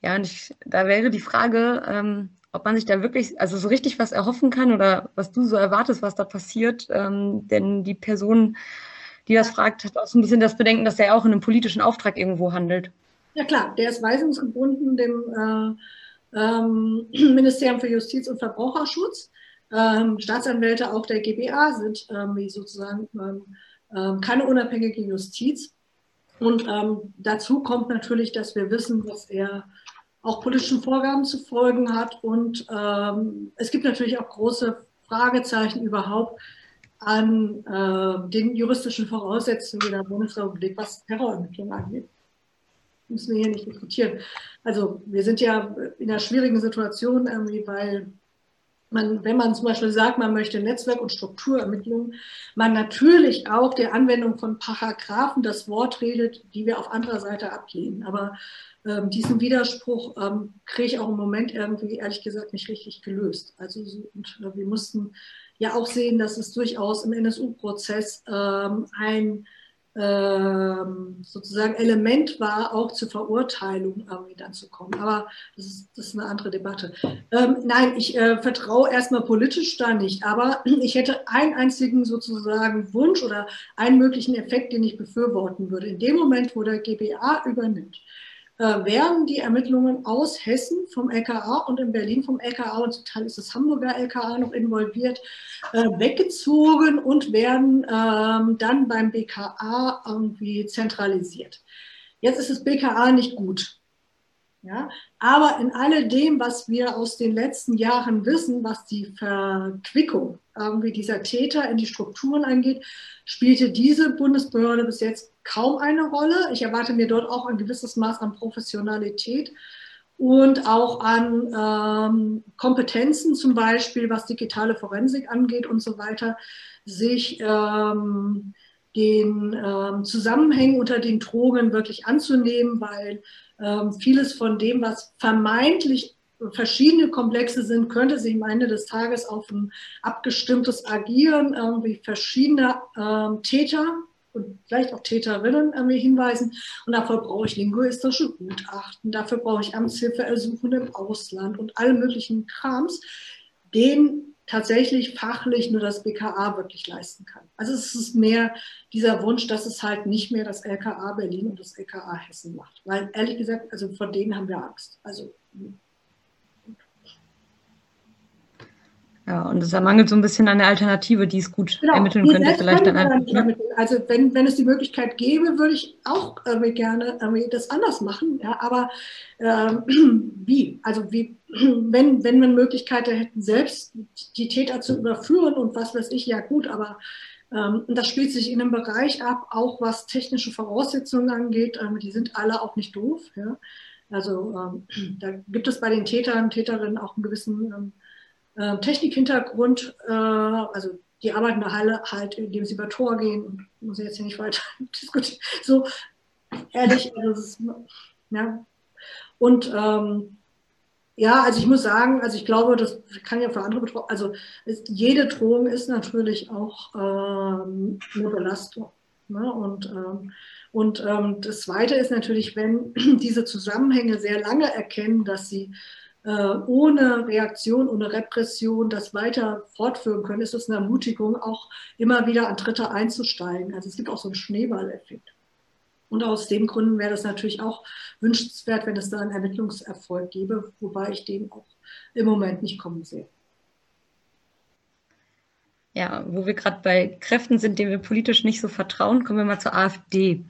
ja, und ich, da wäre die Frage, ähm, ob man sich da wirklich, also so richtig was erhoffen kann oder was du so erwartest, was da passiert. Ähm, denn die Person, die das fragt, hat auch so ein bisschen das Bedenken, dass er auch in einem politischen Auftrag irgendwo handelt. Ja klar, der ist weisungsgebunden dem äh, ähm, [CLEARS THROAT] Ministerium für Justiz und Verbraucherschutz. Ähm, Staatsanwälte auch der GBA sind ähm, sozusagen ähm, ähm, keine unabhängige Justiz. Und dazu kommt natürlich, dass wir wissen, dass er auch politischen Vorgaben zu folgen hat. Und es gibt natürlich auch große Fragezeichen überhaupt an äh, den juristischen Voraussetzungen der Bundesrepublik, was Terrorermittlungen angeht müssen wir hier nicht diskutieren. Also wir sind ja in einer schwierigen Situation, irgendwie, weil man, wenn man zum Beispiel sagt, man möchte Netzwerk- und Strukturermittlungen, man natürlich auch der Anwendung von Paragraphen das Wort redet, die wir auf anderer Seite ablehnen. Aber ähm, diesen Widerspruch ähm, kriege ich auch im Moment irgendwie, ehrlich gesagt, nicht richtig gelöst. Also und, äh, wir mussten ja auch sehen, dass es durchaus im NSU-Prozess ähm, ein ähm, sozusagen Element war, auch zur Verurteilung irgendwie dann zu kommen. Aber das ist, das ist eine andere Debatte. Ähm, nein, ich äh, vertraue erstmal politisch da nicht, aber ich hätte einen einzigen sozusagen Wunsch oder einen möglichen Effekt, den ich befürworten würde. In dem Moment, wo der GBA übernimmt, äh, werden die Ermittlungen aus Hessen vom LKA und in Berlin vom LKA und zum Teil ist das Hamburger LKA noch involviert, äh, weggezogen und werden ähm, dann beim BKA irgendwie zentralisiert. Jetzt ist das BKA nicht gut. Ja? Aber in alledem, was wir aus den letzten Jahren wissen, was die Verquickung irgendwie dieser Täter in die Strukturen angeht, spielte diese Bundesbehörde bis jetzt kaum eine Rolle. Ich erwarte mir dort auch ein gewisses Maß an Professionalität und auch an ähm, Kompetenzen, zum Beispiel was digitale Forensik angeht und so weiter, sich ähm, den ähm, Zusammenhängen unter den Drogen wirklich anzunehmen, weil ähm, vieles von dem, was vermeintlich verschiedene Komplexe sind, könnte sich am Ende des Tages auf ein abgestimmtes Agieren irgendwie verschiedener ähm, Täter und vielleicht auch Täterinnen irgendwie hinweisen. Und dafür brauche ich linguistische Gutachten, dafür brauche ich Amtshilfeersuchen im Ausland und alle möglichen Krams, den tatsächlich fachlich nur das BKA wirklich leisten kann. Also es ist mehr dieser Wunsch, dass es halt nicht mehr das LKA Berlin und das LKA Hessen macht. Weil ehrlich gesagt, also vor denen haben wir Angst. Also Ja, und es ermangelt so ein bisschen an der Alternative, die es gut genau, ermitteln könnte, vielleicht dann einfach. Ne? Also wenn, wenn es die Möglichkeit gäbe, würde ich auch äh, gerne äh, das anders machen. Ja, aber äh, [CLEARS THROAT] wie? Also wie, [CLEARS THROAT] wenn, wenn wir Möglichkeiten hätten, selbst die Täter zu überführen und was weiß ich, ja gut, aber ähm, das spielt sich in einem Bereich ab, auch was technische Voraussetzungen angeht. Ähm, die sind alle auch nicht doof. Ja? Also ähm, [CLEARS THROAT] da gibt es bei den Tätern, Täterinnen auch einen gewissen ähm, äh, Technikhintergrund, äh, also die arbeiten da alle halt, indem sie über Tor gehen muss ich jetzt hier nicht weiter [LAUGHS] diskutieren. So ehrlich, also ist, ja. Und ähm, ja, also ich muss sagen, also ich glaube, das kann ja für andere betroffen, also ist, jede Drohung ist natürlich auch ähm, eine Belastung. Ne? Und, ähm, und ähm, das Zweite ist natürlich, wenn [CLEARS THROAT] diese Zusammenhänge sehr lange erkennen, dass sie ohne Reaktion, ohne Repression das weiter fortführen können, ist es eine Ermutigung, auch immer wieder an Dritte einzusteigen. Also es gibt auch so einen Schneeballeffekt. Und aus dem Gründen wäre das natürlich auch wünschenswert, wenn es da einen Ermittlungserfolg gäbe, wobei ich den auch im Moment nicht kommen sehe. Ja, wo wir gerade bei Kräften sind, denen wir politisch nicht so vertrauen, kommen wir mal zur AfD.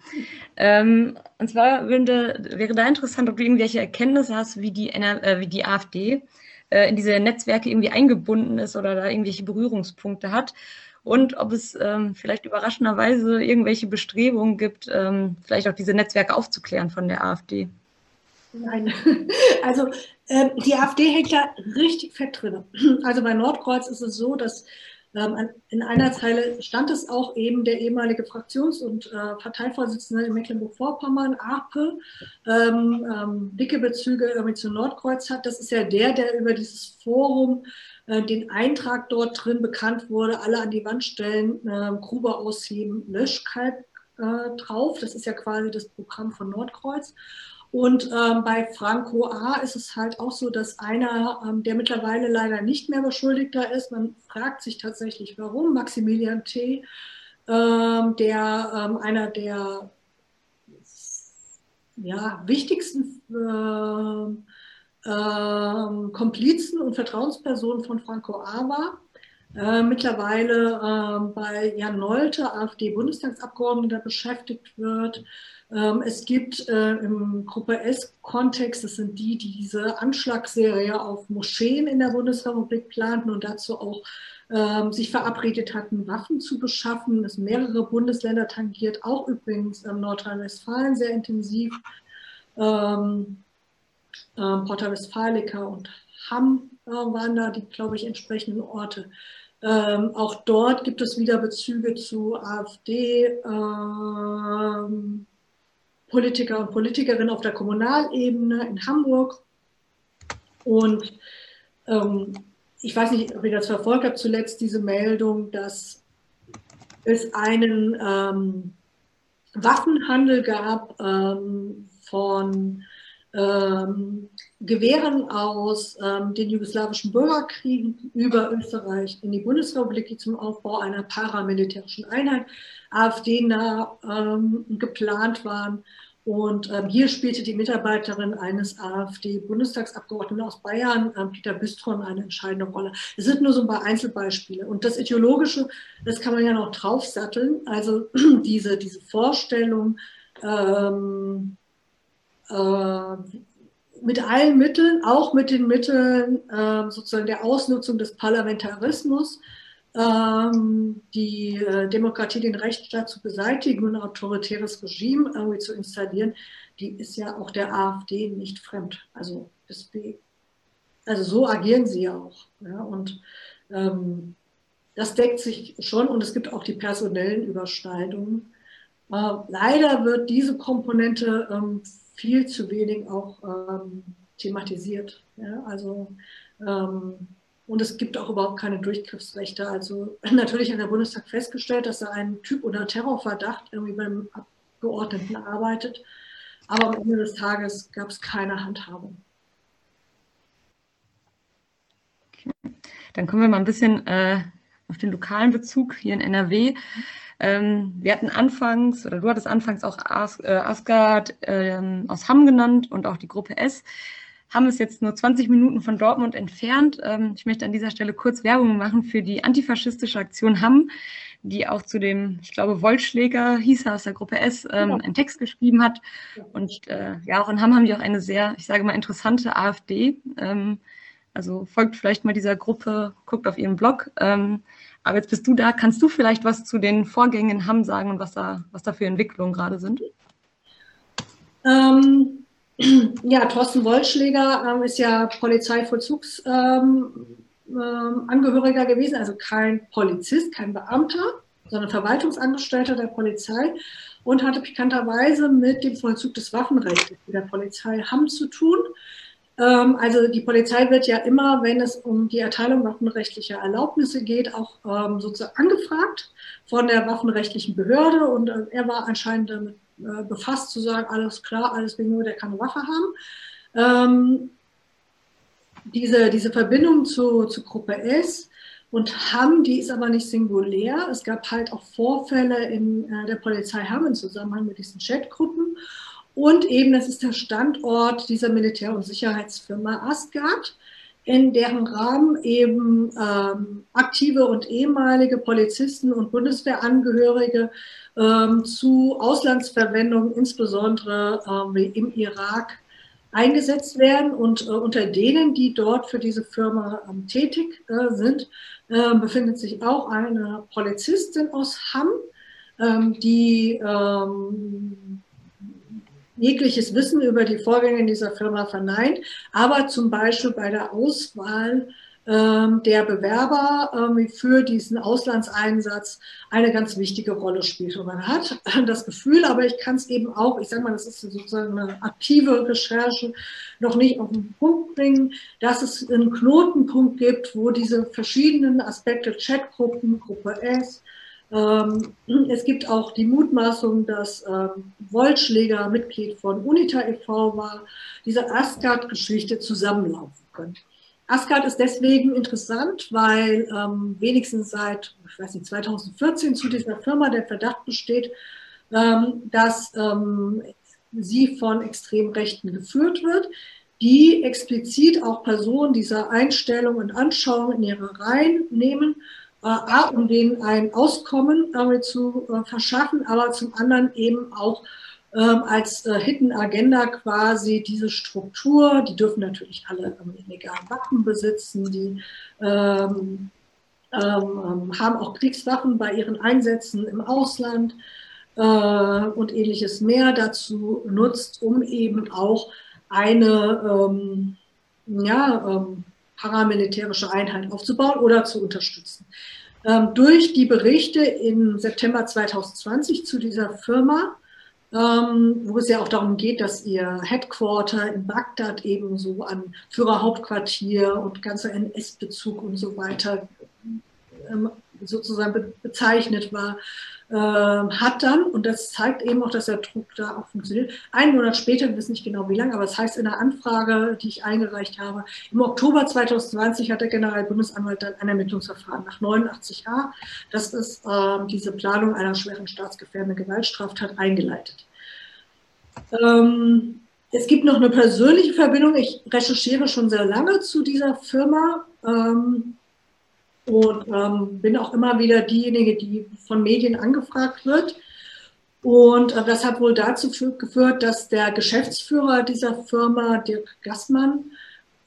Ähm, und zwar würde, wäre da interessant, ob du irgendwelche Erkenntnisse hast, wie die, äh, wie die AfD äh, in diese Netzwerke irgendwie eingebunden ist oder da irgendwelche Berührungspunkte hat und ob es ähm, vielleicht überraschenderweise irgendwelche Bestrebungen gibt, ähm, vielleicht auch diese Netzwerke aufzuklären von der AfD. Nein, [LAUGHS] also äh, die AfD hängt da richtig fett drin. Also bei Nordkreuz ist es so, dass ähm, in einer Zeile stand es auch eben der ehemalige Fraktions- und äh, Parteivorsitzende in Mecklenburg-Vorpommern, Arpe, ähm, ähm, dicke Bezüge irgendwie zu Nordkreuz hat. Das ist ja der, der über dieses Forum äh, den Eintrag dort drin bekannt wurde, alle an die Wand stellen, äh, Grube ausheben, Löschkalk äh, drauf. Das ist ja quasi das Programm von Nordkreuz. Und ähm, bei Franco A. ist es halt auch so, dass einer, ähm, der mittlerweile leider nicht mehr Beschuldigter ist, man fragt sich tatsächlich, warum, Maximilian T., ähm, der ähm, einer der ja, wichtigsten äh, Komplizen und Vertrauenspersonen von Franco A. war. Äh, mittlerweile äh, bei Jan Nolte, AfD-Bundestagsabgeordneter, beschäftigt wird. Ähm, es gibt äh, im Gruppe S-Kontext, das sind die, die diese Anschlagsserie auf Moscheen in der Bundesrepublik planten und dazu auch ähm, sich verabredet hatten, Waffen zu beschaffen. Das mehrere Bundesländer tangiert, auch übrigens ähm, Nordrhein-Westfalen sehr intensiv. Ähm, ähm, Porta Westfalica und Hamm waren da die, glaube ich, entsprechenden Orte. Ähm, auch dort gibt es wieder Bezüge zu AfD. Ähm, Politiker und Politikerinnen auf der Kommunalebene in Hamburg. Und ähm, ich weiß nicht, ob ihr das verfolgt habt, zuletzt diese Meldung, dass es einen ähm, Waffenhandel gab ähm, von ähm, Gewehren aus ähm, den jugoslawischen Bürgerkriegen über Österreich in die Bundesrepublik, die zum Aufbau einer paramilitärischen Einheit AfD-nah ähm, geplant waren. Und ähm, hier spielte die Mitarbeiterin eines AfD-Bundestagsabgeordneten aus Bayern, ähm, Peter Bistron, eine entscheidende Rolle. Es sind nur so ein paar Einzelbeispiele. Und das Ideologische, das kann man ja noch draufsatteln. Also [CLEARS THROAT] diese, diese Vorstellung, ähm, äh, mit allen Mitteln, auch mit den Mitteln äh, sozusagen der Ausnutzung des Parlamentarismus, ähm, die äh, Demokratie, den Rechtsstaat zu beseitigen und ein autoritäres Regime irgendwie zu installieren, die ist ja auch der AfD nicht fremd. Also, deswegen, also so agieren sie ja auch. Ja, und ähm, das deckt sich schon und es gibt auch die personellen Überschneidungen. Äh, leider wird diese Komponente ähm, viel zu wenig auch ähm, thematisiert. Ja? Also, ähm, und es gibt auch überhaupt keine Durchgriffsrechte. Also [CLEARS THROAT] natürlich hat der Bundestag festgestellt, dass da ein Typ unter Terrorverdacht irgendwie beim Abgeordneten arbeitet. Aber am Ende des Tages gab es keine Handhabung. Okay. Dann kommen wir mal ein bisschen äh, auf den lokalen Bezug hier in NRW. Ähm, wir hatten anfangs, oder du hattest anfangs auch As äh, Asgard ähm, aus Hamm genannt und auch die Gruppe S. Hamm ist jetzt nur 20 Minuten von Dortmund entfernt. Ähm, ich möchte an dieser Stelle kurz Werbung machen für die antifaschistische Aktion Hamm, die auch zu dem, ich glaube, Wollschläger hieß er aus der Gruppe S, ähm, ja. einen Text geschrieben hat. Und äh, ja, auch in Hamm haben die auch eine sehr, ich sage mal, interessante AfD. Ähm, also folgt vielleicht mal dieser Gruppe, guckt auf ihren Blog. Ähm, aber jetzt bist du da. Kannst du vielleicht was zu den Vorgängen in Hamm sagen und was da, was da für Entwicklungen gerade sind? Ähm, [CLEARS THROAT] ja, Thorsten Wollschläger ähm, ist ja Polizeivollzugsangehöriger ähm, gewesen, also kein Polizist, kein Beamter, sondern Verwaltungsangestellter der Polizei und hatte pikanterweise mit dem Vollzug des Waffenrechts der Polizei Hamm zu tun. Ähm, also die Polizei wird ja immer, wenn es um die Erteilung waffenrechtlicher Erlaubnisse geht, auch ähm, sozusagen angefragt von der waffenrechtlichen Behörde. Und äh, er war anscheinend damit äh, befasst zu sagen, alles klar, alles wegen nur, der kann eine Waffe haben. Ähm, diese, diese Verbindung zu, zu Gruppe S und Hamm, die ist aber nicht singulär. Es gab halt auch Vorfälle in äh, der Polizei Hamm im Zusammenhang mit diesen Chatgruppen. Und eben, das ist der Standort dieser Militär- und Sicherheitsfirma Asgard, in deren Rahmen eben ähm, aktive und ehemalige Polizisten und Bundeswehrangehörige ähm, zu Auslandsverwendung, insbesondere ähm, im Irak, eingesetzt werden. Und äh, unter denen, die dort für diese Firma ähm, tätig äh, sind, äh, befindet sich auch eine Polizistin aus Hamm, ähm, die ähm, jegliches Wissen über die Vorgänge in dieser Firma verneint, aber zum Beispiel bei der Auswahl ähm, der Bewerber ähm, für diesen Auslandseinsatz eine ganz wichtige Rolle spielt. Und man hat [LAUGHS] das Gefühl, aber ich kann es eben auch, ich sage mal, das ist sozusagen eine aktive Recherche, noch nicht auf den Punkt bringen, dass es einen Knotenpunkt gibt, wo diese verschiedenen Aspekte, Chatgruppen, Gruppe S, ähm, [CLEARS THROAT] es gibt auch die Mutmaßung, dass ähm, Wollschläger Mitglied von UNITA e.V. war, diese Asgard-Geschichte zusammenlaufen können. Asgard ist deswegen interessant, weil ähm, wenigstens seit, ich weiß nicht, 2014 zu dieser Firma der Verdacht besteht, ähm, dass ähm, sie von Extremrechten geführt wird, die explizit auch Personen dieser Einstellung und Anschauung in ihre Reihen nehmen, A, um denen ein Auskommen äh, zu äh, verschaffen, aber zum anderen eben auch ähm, als äh, Hidden Agenda quasi diese Struktur, die dürfen natürlich alle ähm, illegalen Waffen besitzen, die ähm, ähm, haben auch Kriegswaffen bei ihren Einsätzen im Ausland äh, und ähnliches mehr dazu nutzt, um eben auch eine ähm, ja, ähm, paramilitärische Einheit aufzubauen oder zu unterstützen. durch die Berichte im September 2020 zu dieser Firma ähm, wo es ja auch darum geht, dass ihr Headquarter in Bagdad eben so an Führerhauptquartier und ganzer NS-Bezug und so weiter ähm, sozusagen be bezeichnet war, äh, hat dann, und das zeigt eben auch, dass der Druck da auch funktioniert, einen Monat später, wir wissen nicht genau wie lange, aber es das heißt in der Anfrage, die ich eingereicht habe, im Oktober 2020 hat der Generalbundesanwalt dann ein Ermittlungsverfahren nach 89a, das ist äh, diese Planung einer schweren staatsgefährdenden Gewaltstraftat eingeleitet. Ähm, es gibt noch eine persönliche Verbindung. Ich recherchiere schon sehr lange zu dieser Firma. Ähm, und ähm, bin auch immer wieder diejenige, die von Medien angefragt wird. Und äh, das hat wohl dazu geführt, dass der Geschäftsführer dieser Firma, Dirk Gassmann,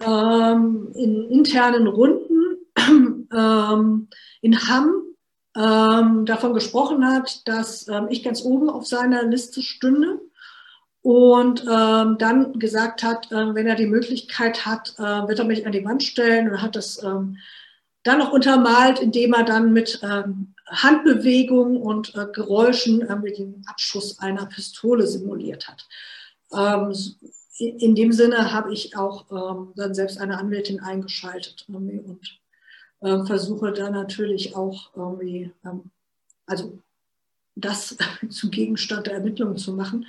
ähm, in internen Runden [CLEARS THROAT] ähm, in Hamm ähm, davon gesprochen hat, dass ähm, ich ganz oben auf seiner Liste stünde und ähm, dann gesagt hat, äh, wenn er die Möglichkeit hat, äh, wird er mich an die Wand stellen und hat das ähm, dann noch untermalt, indem er dann mit ähm, Handbewegungen und äh, Geräuschen äh, mit dem Abschuss einer Pistole simuliert hat. Ähm, in dem Sinne habe ich auch ähm, dann selbst eine Anwältin eingeschaltet und äh, versuche dann natürlich auch irgendwie, ähm, also das [LAUGHS] zum Gegenstand der Ermittlungen zu machen.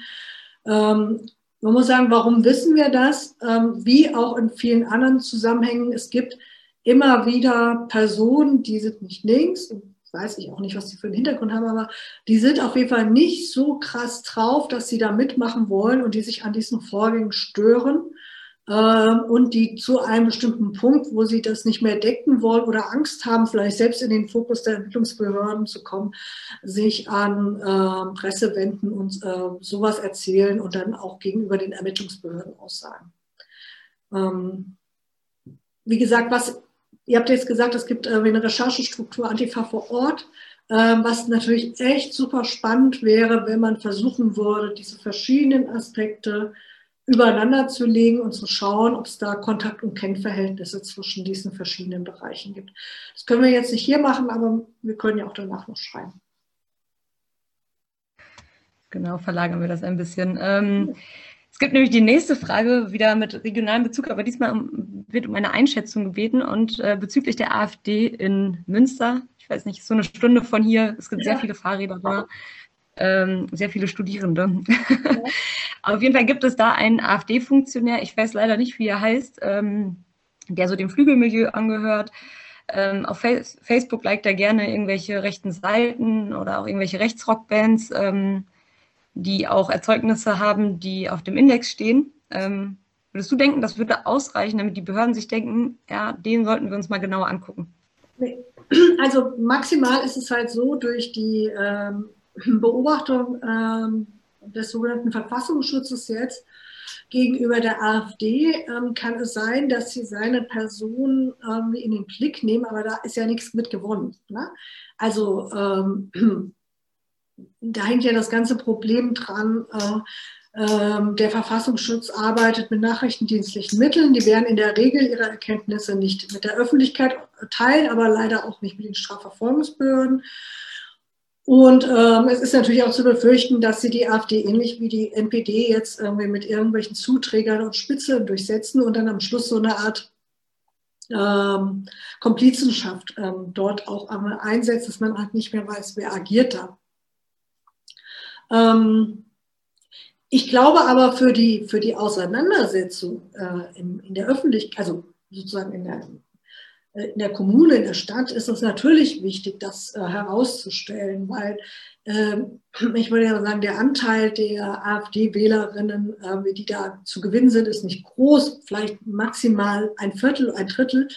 Ähm, man muss sagen, warum wissen wir das? Ähm, wie auch in vielen anderen Zusammenhängen, es gibt immer wieder Personen, die sind nicht links, weiß ich auch nicht, was die für einen Hintergrund haben, aber die sind auf jeden Fall nicht so krass drauf, dass sie da mitmachen wollen und die sich an diesen Vorgängen stören ähm, und die zu einem bestimmten Punkt, wo sie das nicht mehr decken wollen oder Angst haben, vielleicht selbst in den Fokus der Ermittlungsbehörden zu kommen, sich an äh, Presse wenden und äh, sowas erzählen und dann auch gegenüber den Ermittlungsbehörden aussagen. Ähm, wie gesagt, was Ihr habt jetzt gesagt, es gibt eine Recherchestruktur Antifa vor Ort, ähm, was natürlich echt super spannend wäre, wenn man versuchen würde, diese verschiedenen Aspekte übereinander zu legen und zu schauen, ob es da Kontakt- und Kennverhältnisse zwischen diesen verschiedenen Bereichen gibt. Das können wir jetzt nicht hier machen, aber wir können ja auch danach noch schreiben. Genau, verlagern wir das ein bisschen. Ähm, es gibt nämlich die nächste Frage wieder mit regionalem Bezug, aber diesmal wird um eine Einschätzung gebeten und äh, bezüglich der AfD in Münster. Ich weiß nicht, so eine Stunde von hier. Es gibt ja. sehr viele Fahrräder da, ähm, sehr viele Studierende. Ja. [LAUGHS] Auf jeden Fall gibt es da einen AfD-Funktionär. Ich weiß leider nicht, wie er heißt. Ähm, der so dem Flügelmilieu angehört. Ähm, auf Facebook liked er gerne irgendwelche rechten Seiten oder auch irgendwelche Rechtsrockbands, ähm, die auch Erzeugnisse haben, die auf dem Index stehen. Ähm, würdest du denken, das würde ausreichen, damit die Behörden sich denken, ja, den sollten wir uns mal genauer angucken? Also maximal ist es halt so, durch die ähm, Beobachtung ähm, des sogenannten Verfassungsschutzes jetzt gegenüber der AfD ähm, kann es sein, dass sie seine Person ähm, in den Blick nehmen, aber da ist ja nichts mit gewonnen. Ne? Also ähm, da hängt ja das ganze Problem dran. Äh, ähm, der Verfassungsschutz arbeitet mit nachrichtendienstlichen Mitteln. Die werden in der Regel ihre Erkenntnisse nicht mit der Öffentlichkeit teilen, aber leider auch nicht mit den Strafverfolgungsbehörden. Und ähm, es ist natürlich auch zu befürchten, dass sie die AfD ähnlich wie die NPD jetzt irgendwie mit irgendwelchen Zuträgern und Spitzeln durchsetzen und dann am Schluss so eine Art ähm, Komplizenschaft ähm, dort auch einmal einsetzt, dass man halt nicht mehr weiß, wer agiert da. Ähm, ich glaube aber für die, für die Auseinandersetzung äh, in, in der Öffentlichkeit, also sozusagen in der in der Kommune, in der Stadt ist es natürlich wichtig, das äh, herauszustellen, weil äh, ich würde ja sagen, der Anteil der AfD-Wählerinnen, äh, die da zu gewinnen sind, ist nicht groß, vielleicht maximal ein Viertel, ein Drittel,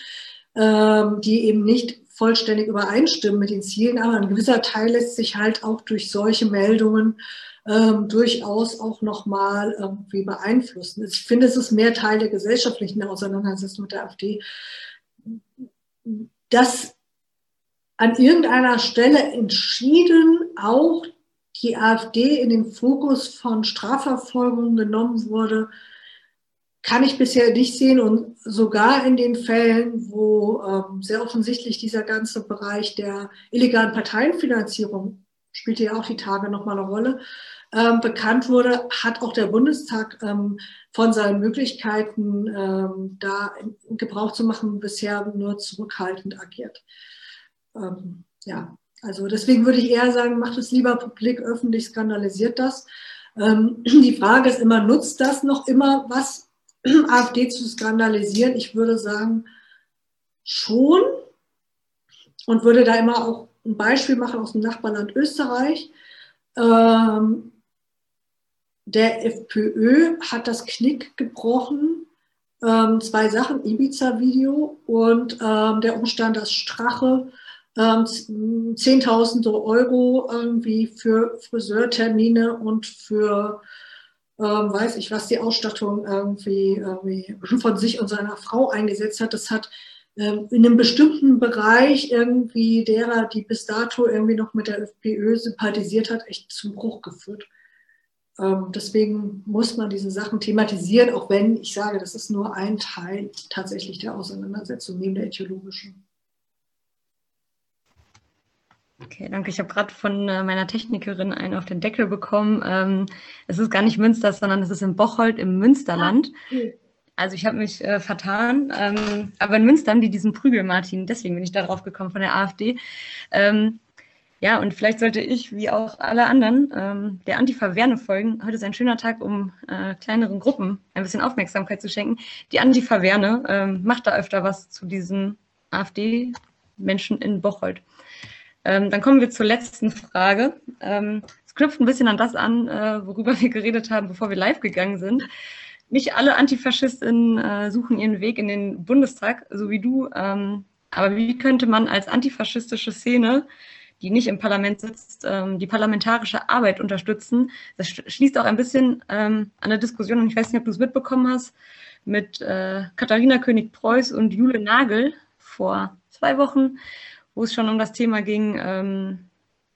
ähm, die eben nicht vollständig übereinstimmen mit den Zielen, aber ein gewisser Teil lässt sich halt auch durch solche Meldungen ähm, durchaus auch nochmal irgendwie beeinflussen. Ich finde, es ist mehr Teil der gesellschaftlichen Auseinandersetzung mit der AfD, dass an irgendeiner Stelle entschieden auch die AfD in den Fokus von Strafverfolgung genommen wurde, kann ich bisher nicht sehen. Und sogar in den Fällen, wo ähm, sehr offensichtlich dieser ganze Bereich der illegalen Parteienfinanzierung spielte ja auch die Tage nochmal eine Rolle, ähm, bekannt wurde, hat auch der Bundestag ähm, von seinen Möglichkeiten, ähm, da Gebrauch zu machen, bisher nur zurückhaltend agiert. Ähm, ja, also deswegen würde ich eher sagen, macht es lieber publik, öffentlich, skandalisiert das. Ähm, [CLEARS THROAT] die Frage ist immer, nutzt das noch immer was, [CLEARS THROAT] AfD zu skandalisieren? Ich würde sagen, schon und würde da immer auch ein Beispiel machen aus dem Nachbarland Österreich. Ähm, der FPÖ hat das Knick gebrochen. Ähm, zwei Sachen, Ibiza-Video und ähm, der Umstand, dass Strache ähm, Zehntausende Euro irgendwie für Friseurtermine und für ähm, weiß ich was, die Ausstattung irgendwie, irgendwie, von sich und seiner Frau eingesetzt hat. Das hat ähm, in einem bestimmten Bereich irgendwie derer, die bis dato irgendwie noch mit der FPÖ sympathisiert hat, echt zum Bruch geführt. Ähm, deswegen muss man diese Sachen thematisieren, auch wenn ich sage, das ist nur ein Teil tatsächlich der Auseinandersetzung neben der ideologischen. Okay, danke. Ich habe gerade von äh, meiner Technikerin einen auf den Deckel bekommen. Ähm, es ist gar nicht Münster, sondern es ist in Bocholt im Münsterland. Ah. Also ich habe mich äh, vertan. Ähm, aber in Münster haben die diesen Prügel, Martin. Deswegen bin ich darauf gekommen von der AfD. Ähm, ja, und vielleicht sollte ich, wie auch alle anderen, ähm, der Antifa-Werne folgen. Heute ist ein schöner Tag, um äh, kleineren Gruppen ein bisschen Aufmerksamkeit zu schenken. Die Antifa-Werne ähm, macht da öfter was zu diesen AfD-Menschen in Bocholt. Ähm, dann kommen wir zur letzten Frage. Ähm, es knüpft ein bisschen an das an, äh, worüber wir geredet haben, bevor wir live gegangen sind. Nicht alle Antifaschistinnen äh, suchen ihren Weg in den Bundestag, so wie du. Ähm, aber wie könnte man als antifaschistische Szene die nicht im Parlament sitzt, ähm, die parlamentarische Arbeit unterstützen. Das schließt auch ein bisschen ähm, an der Diskussion, und ich weiß nicht, ob du es mitbekommen hast, mit äh, Katharina König-Preuß und Jule Nagel vor zwei Wochen, wo es schon um das Thema ging, ähm,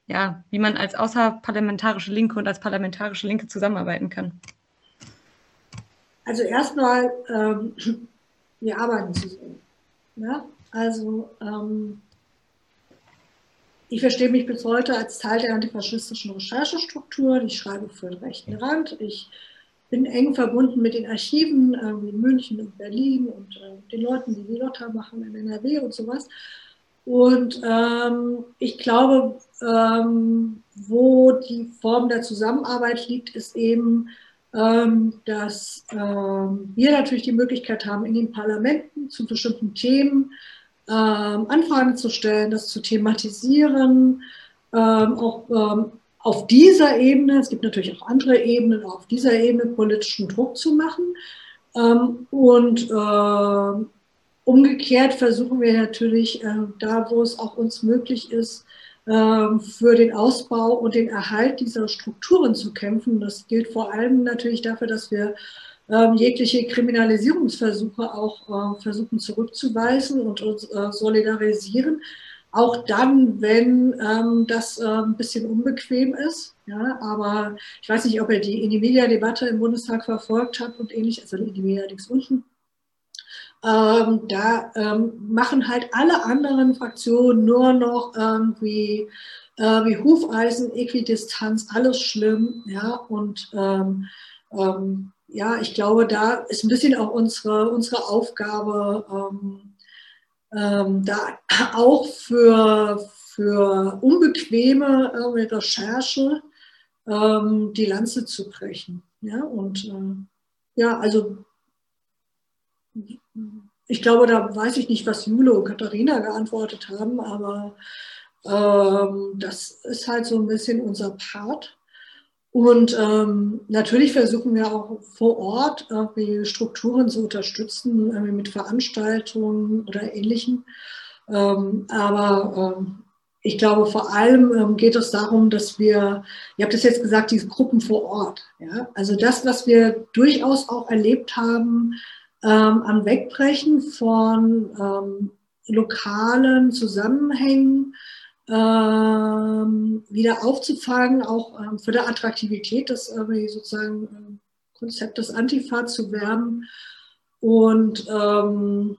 ja, wie man als außerparlamentarische Linke und als parlamentarische Linke zusammenarbeiten kann. Also erstmal, ähm, wir arbeiten zusammen. Ja? Also ähm, ich verstehe mich bis heute als Teil der antifaschistischen Recherchestruktur. Ich schreibe für den rechten Rand. Ich bin eng verbunden mit den Archiven äh, in München und Berlin und äh, den Leuten, die die Lotta machen in NRW und sowas. Und ähm, ich glaube, ähm, wo die Form der Zusammenarbeit liegt, ist eben ähm, dass ähm, wir natürlich die Möglichkeit haben, in den Parlamenten zu bestimmten Themen ähm, Anfragen zu stellen, das zu thematisieren, auch auf dieser Ebene, es gibt natürlich auch andere Ebenen, auf dieser Ebene politischen Druck zu machen. und umgekehrt versuchen wir natürlich, äh, da wo es auch uns möglich ist, ähm, für den Ausbau und den Erhalt dieser Strukturen zu kämpfen. Das gilt vor allem natürlich dafür, dass wir ähm, jegliche Kriminalisierungsversuche auch äh, versuchen zurückzuweisen und uns äh, solidarisieren. Auch dann, wenn ähm, das ein bisschen unbequem ist. Ja, aber ich weiß nicht, ob er die in die Media-Debatte im Bundestag verfolgt hat und ähnlich, also in die Media links unten. Ähm, da ähm, machen halt alle anderen Fraktionen nur noch irgendwie äh, wie Hufeisen, Äquidistanz, alles schlimm. Ja, und ähm, ähm, ja, ich glaube, da ist ein bisschen auch unsere, unsere Aufgabe, ähm, da auch für, für unbequeme äh, Recherche die Lanze zu brechen. Ja, und äh, ja, also ich glaube, da weiß ich nicht, was Jule und Katharina geantwortet haben, aber ähm, das ist halt so ein bisschen unser Part. Und ähm, natürlich versuchen wir auch vor Ort irgendwie Strukturen zu unterstützen, irgendwie mit Veranstaltungen oder Ähnlichem. Ähm, aber ähm, ich glaube, vor allem ähm, geht es darum, dass wir, ihr habt es jetzt gesagt, diese Gruppen vor Ort. Ja? Also das, was wir durchaus auch erlebt haben, ähm, am Wegbrechen von ähm, lokalen Zusammenhängen ähm, wieder aufzufangen, auch ähm, für die Attraktivität des äh, sozusagen äh, Konzeptes Antifa zu werben. Und ähm,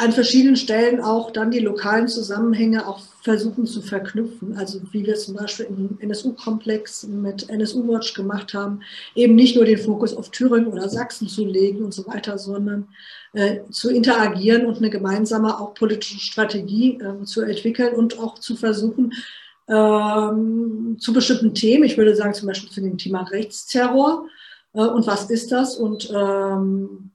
an verschiedenen Stellen auch dann die lokalen Zusammenhänge auch versuchen zu verknüpfen. Also wie wir zum Beispiel im NSU-Komplex mit NSU Watch gemacht haben, eben nicht nur den Fokus auf Thüringen oder Sachsen zu legen und so weiter, sondern äh, zu interagieren und eine gemeinsame auch politische Strategie äh, zu entwickeln und auch zu versuchen, ähm, zu bestimmten Themen, ich würde sagen zum Beispiel zu dem Thema Rechtsterror, äh, und was ist das und ähm,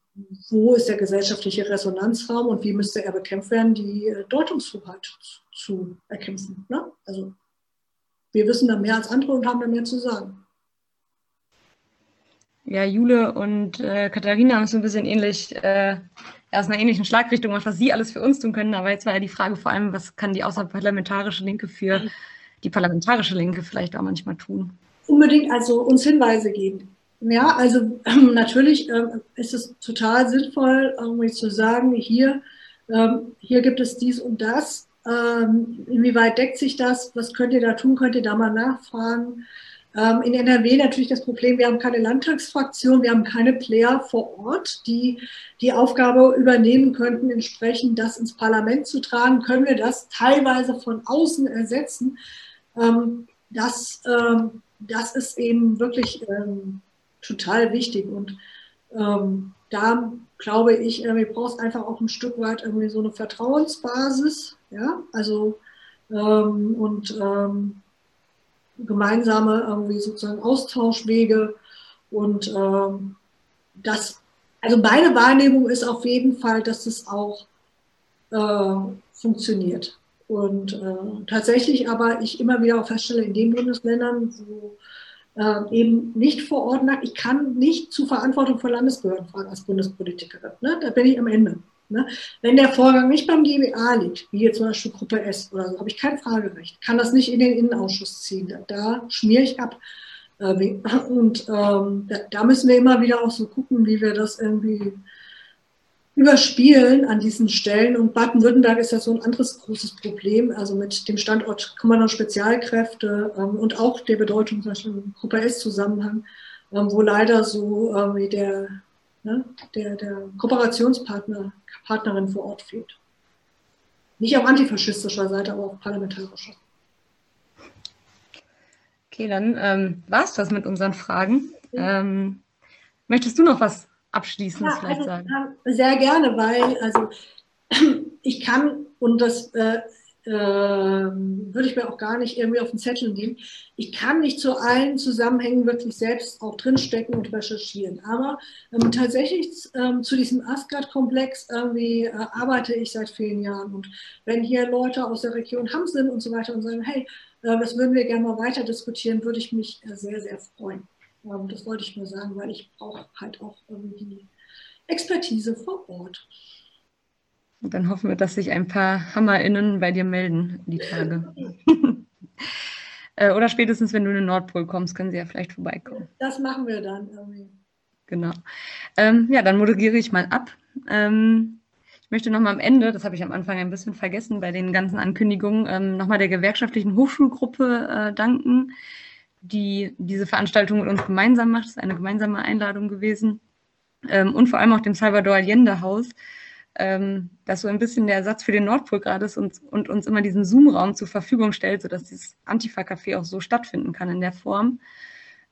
wo ist der gesellschaftliche Resonanzraum und wie müsste er bekämpft werden, die äh, Deutungshoheit zu erkämpfen. Ne? Also wir wissen da mehr als andere und haben da mehr zu sagen. Ja, Jule und äh, Katharina haben es ein bisschen ähnlich, äh, aus einer ähnlichen Schlagrichtung gemacht, was sie alles für uns tun können. Aber jetzt war ja die Frage vor allem, was kann die außerparlamentarische Linke für die parlamentarische Linke vielleicht auch manchmal tun? Unbedingt also uns Hinweise geben. Ja, also [CLEARS THROAT] natürlich äh, ist es total sinnvoll, irgendwie zu sagen, hier, ähm, hier gibt es dies und das. Ähm, inwieweit deckt sich das? Was könnt ihr da tun? Könnt ihr da mal nachfragen? Ähm, in NRW natürlich das Problem, wir haben keine Landtagsfraktion, wir haben keine Player vor Ort, die die Aufgabe übernehmen könnten, entsprechend das ins Parlament zu tragen. Können wir das teilweise von außen ersetzen? Ähm, das, ähm, das ist eben wirklich ähm, total wichtig. Und ähm, da glaube ich, äh, wir brauchen einfach auch ein Stück weit irgendwie so eine Vertrauensbasis, ja, also ähm, und ähm, gemeinsame irgendwie sozusagen Austauschwege und ähm, das, also meine Wahrnehmung ist auf jeden Fall, dass es auch äh, funktioniert. Und äh, tatsächlich aber ich immer wieder auch feststelle, in den Bundesländern, wo äh, eben nicht vor Ort nach. Ich kann nicht zu Verantwortung von Landesbehörden fragen als Bundespolitikerin. Ne? Da bin ich am Ende. Ne? Wenn der Vorgang nicht beim GBA liegt, wie hier zum Beispiel Gruppe S oder so, habe ich kein Fragerecht. Kann das nicht in den Innenausschuss ziehen. Da, da schmiere ich ab. Äh, und ähm, da, da, müssen wir immer wieder auch so gucken, wie wir das irgendwie überspielen an diesen Stellen. Und Baden-Württemberg ist ja so ein anderes großes Problem, also mit dem Standort Kommando Spezialkräfte ähm, und auch der Bedeutung zum Beispiel im Gruppe S-Zusammenhang, ähm, wo leider so wie der, ne, der, der Kooperationspartner, Partnerin vor Ort fehlt. Nicht auf antifaschistischer Seite, aber auf parlamentarischer. Okay, dann ähm, war es das mit unseren Fragen. Ähm, möchtest du noch was abschließend ja, vielleicht also, sagen? Sehr gerne, weil also [CLEARS THROAT] ich kann und das äh, ähm, würde ich mir auch gar nicht irgendwie auf den Zettel nehmen. Ich kann nicht zu allen Zusammenhängen wirklich selbst auch drinstecken und recherchieren. Aber ähm, tatsächlich ähm, zu diesem Asgard-Komplex irgendwie äh, arbeite ich seit vielen Jahren. Und wenn hier Leute aus der Region Hamm sind und so weiter und sagen, hey, äh, das würden wir gerne mal weiter diskutieren, würde ich mich äh, sehr, sehr freuen. Ähm, das wollte ich nur sagen, weil ich brauche halt auch irgendwie Expertise vor Ort. Und dann hoffen wir, dass sich ein paar HammerInnen bei dir melden, die Tage. [LAUGHS] Äh, oder spätestens, wenn du in den Nordpol kommst, können sie ja vielleicht vorbeikommen. Das machen wir dann irgendwie. Genau. Ähm, ja, dann moderiere ich mal ab. Ähm, ich möchte nochmal am Ende, das habe ich am Anfang ein bisschen vergessen bei den ganzen Ankündigungen, ähm, nochmal der gewerkschaftlichen Hochschulgruppe äh, danken, die diese Veranstaltung mit uns gemeinsam macht. Das ist eine gemeinsame Einladung gewesen. Ähm, und vor allem auch dem Salvador Allende Haus, ähm, das so ein bisschen der Ersatz für den Nordpol gerade ist und, und uns immer diesen Zoom-Raum zur Verfügung stellt, sodass dieses Antifa-Café auch so stattfinden kann in der Form.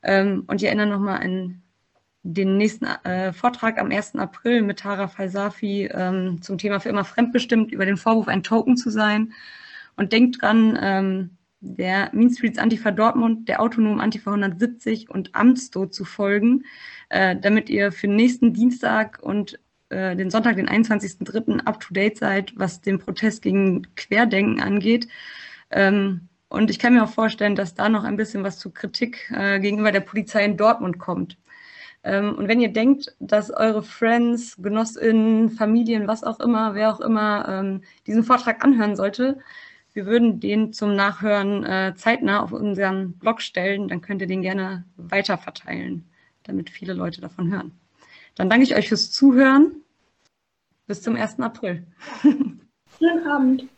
Ähm, und ich erinnere nochmal an den nächsten äh, Vortrag am 1. April mit Tara Falsafi ähm, zum Thema für immer fremdbestimmt über den Vorwurf, ein Token zu sein. Und denkt dran, ähm, der Mean Streets Antifa Dortmund, der Autonom Antifa 170 und Amtsto zu folgen, äh, damit ihr für nächsten Dienstag und äh, den Sonntag, den 21.03. up-to-date seid, was den Protest gegen Querdenken angeht. Ähm, und ich kann mir auch vorstellen, dass da noch ein bisschen was zu Kritik äh, gegenüber der Polizei in Dortmund kommt. Ähm, und wenn ihr denkt, dass eure Friends, GenossInnen, Familien, was auch immer, wer auch immer ähm, diesen Vortrag anhören sollte, wir würden den zum Nachhören äh, zeitnah auf unseren Blog stellen. Dann könnt ihr den gerne weiterverteilen, damit viele Leute davon hören. Dann danke ich euch fürs Zuhören. Bis zum 1. April. Schönen Abend.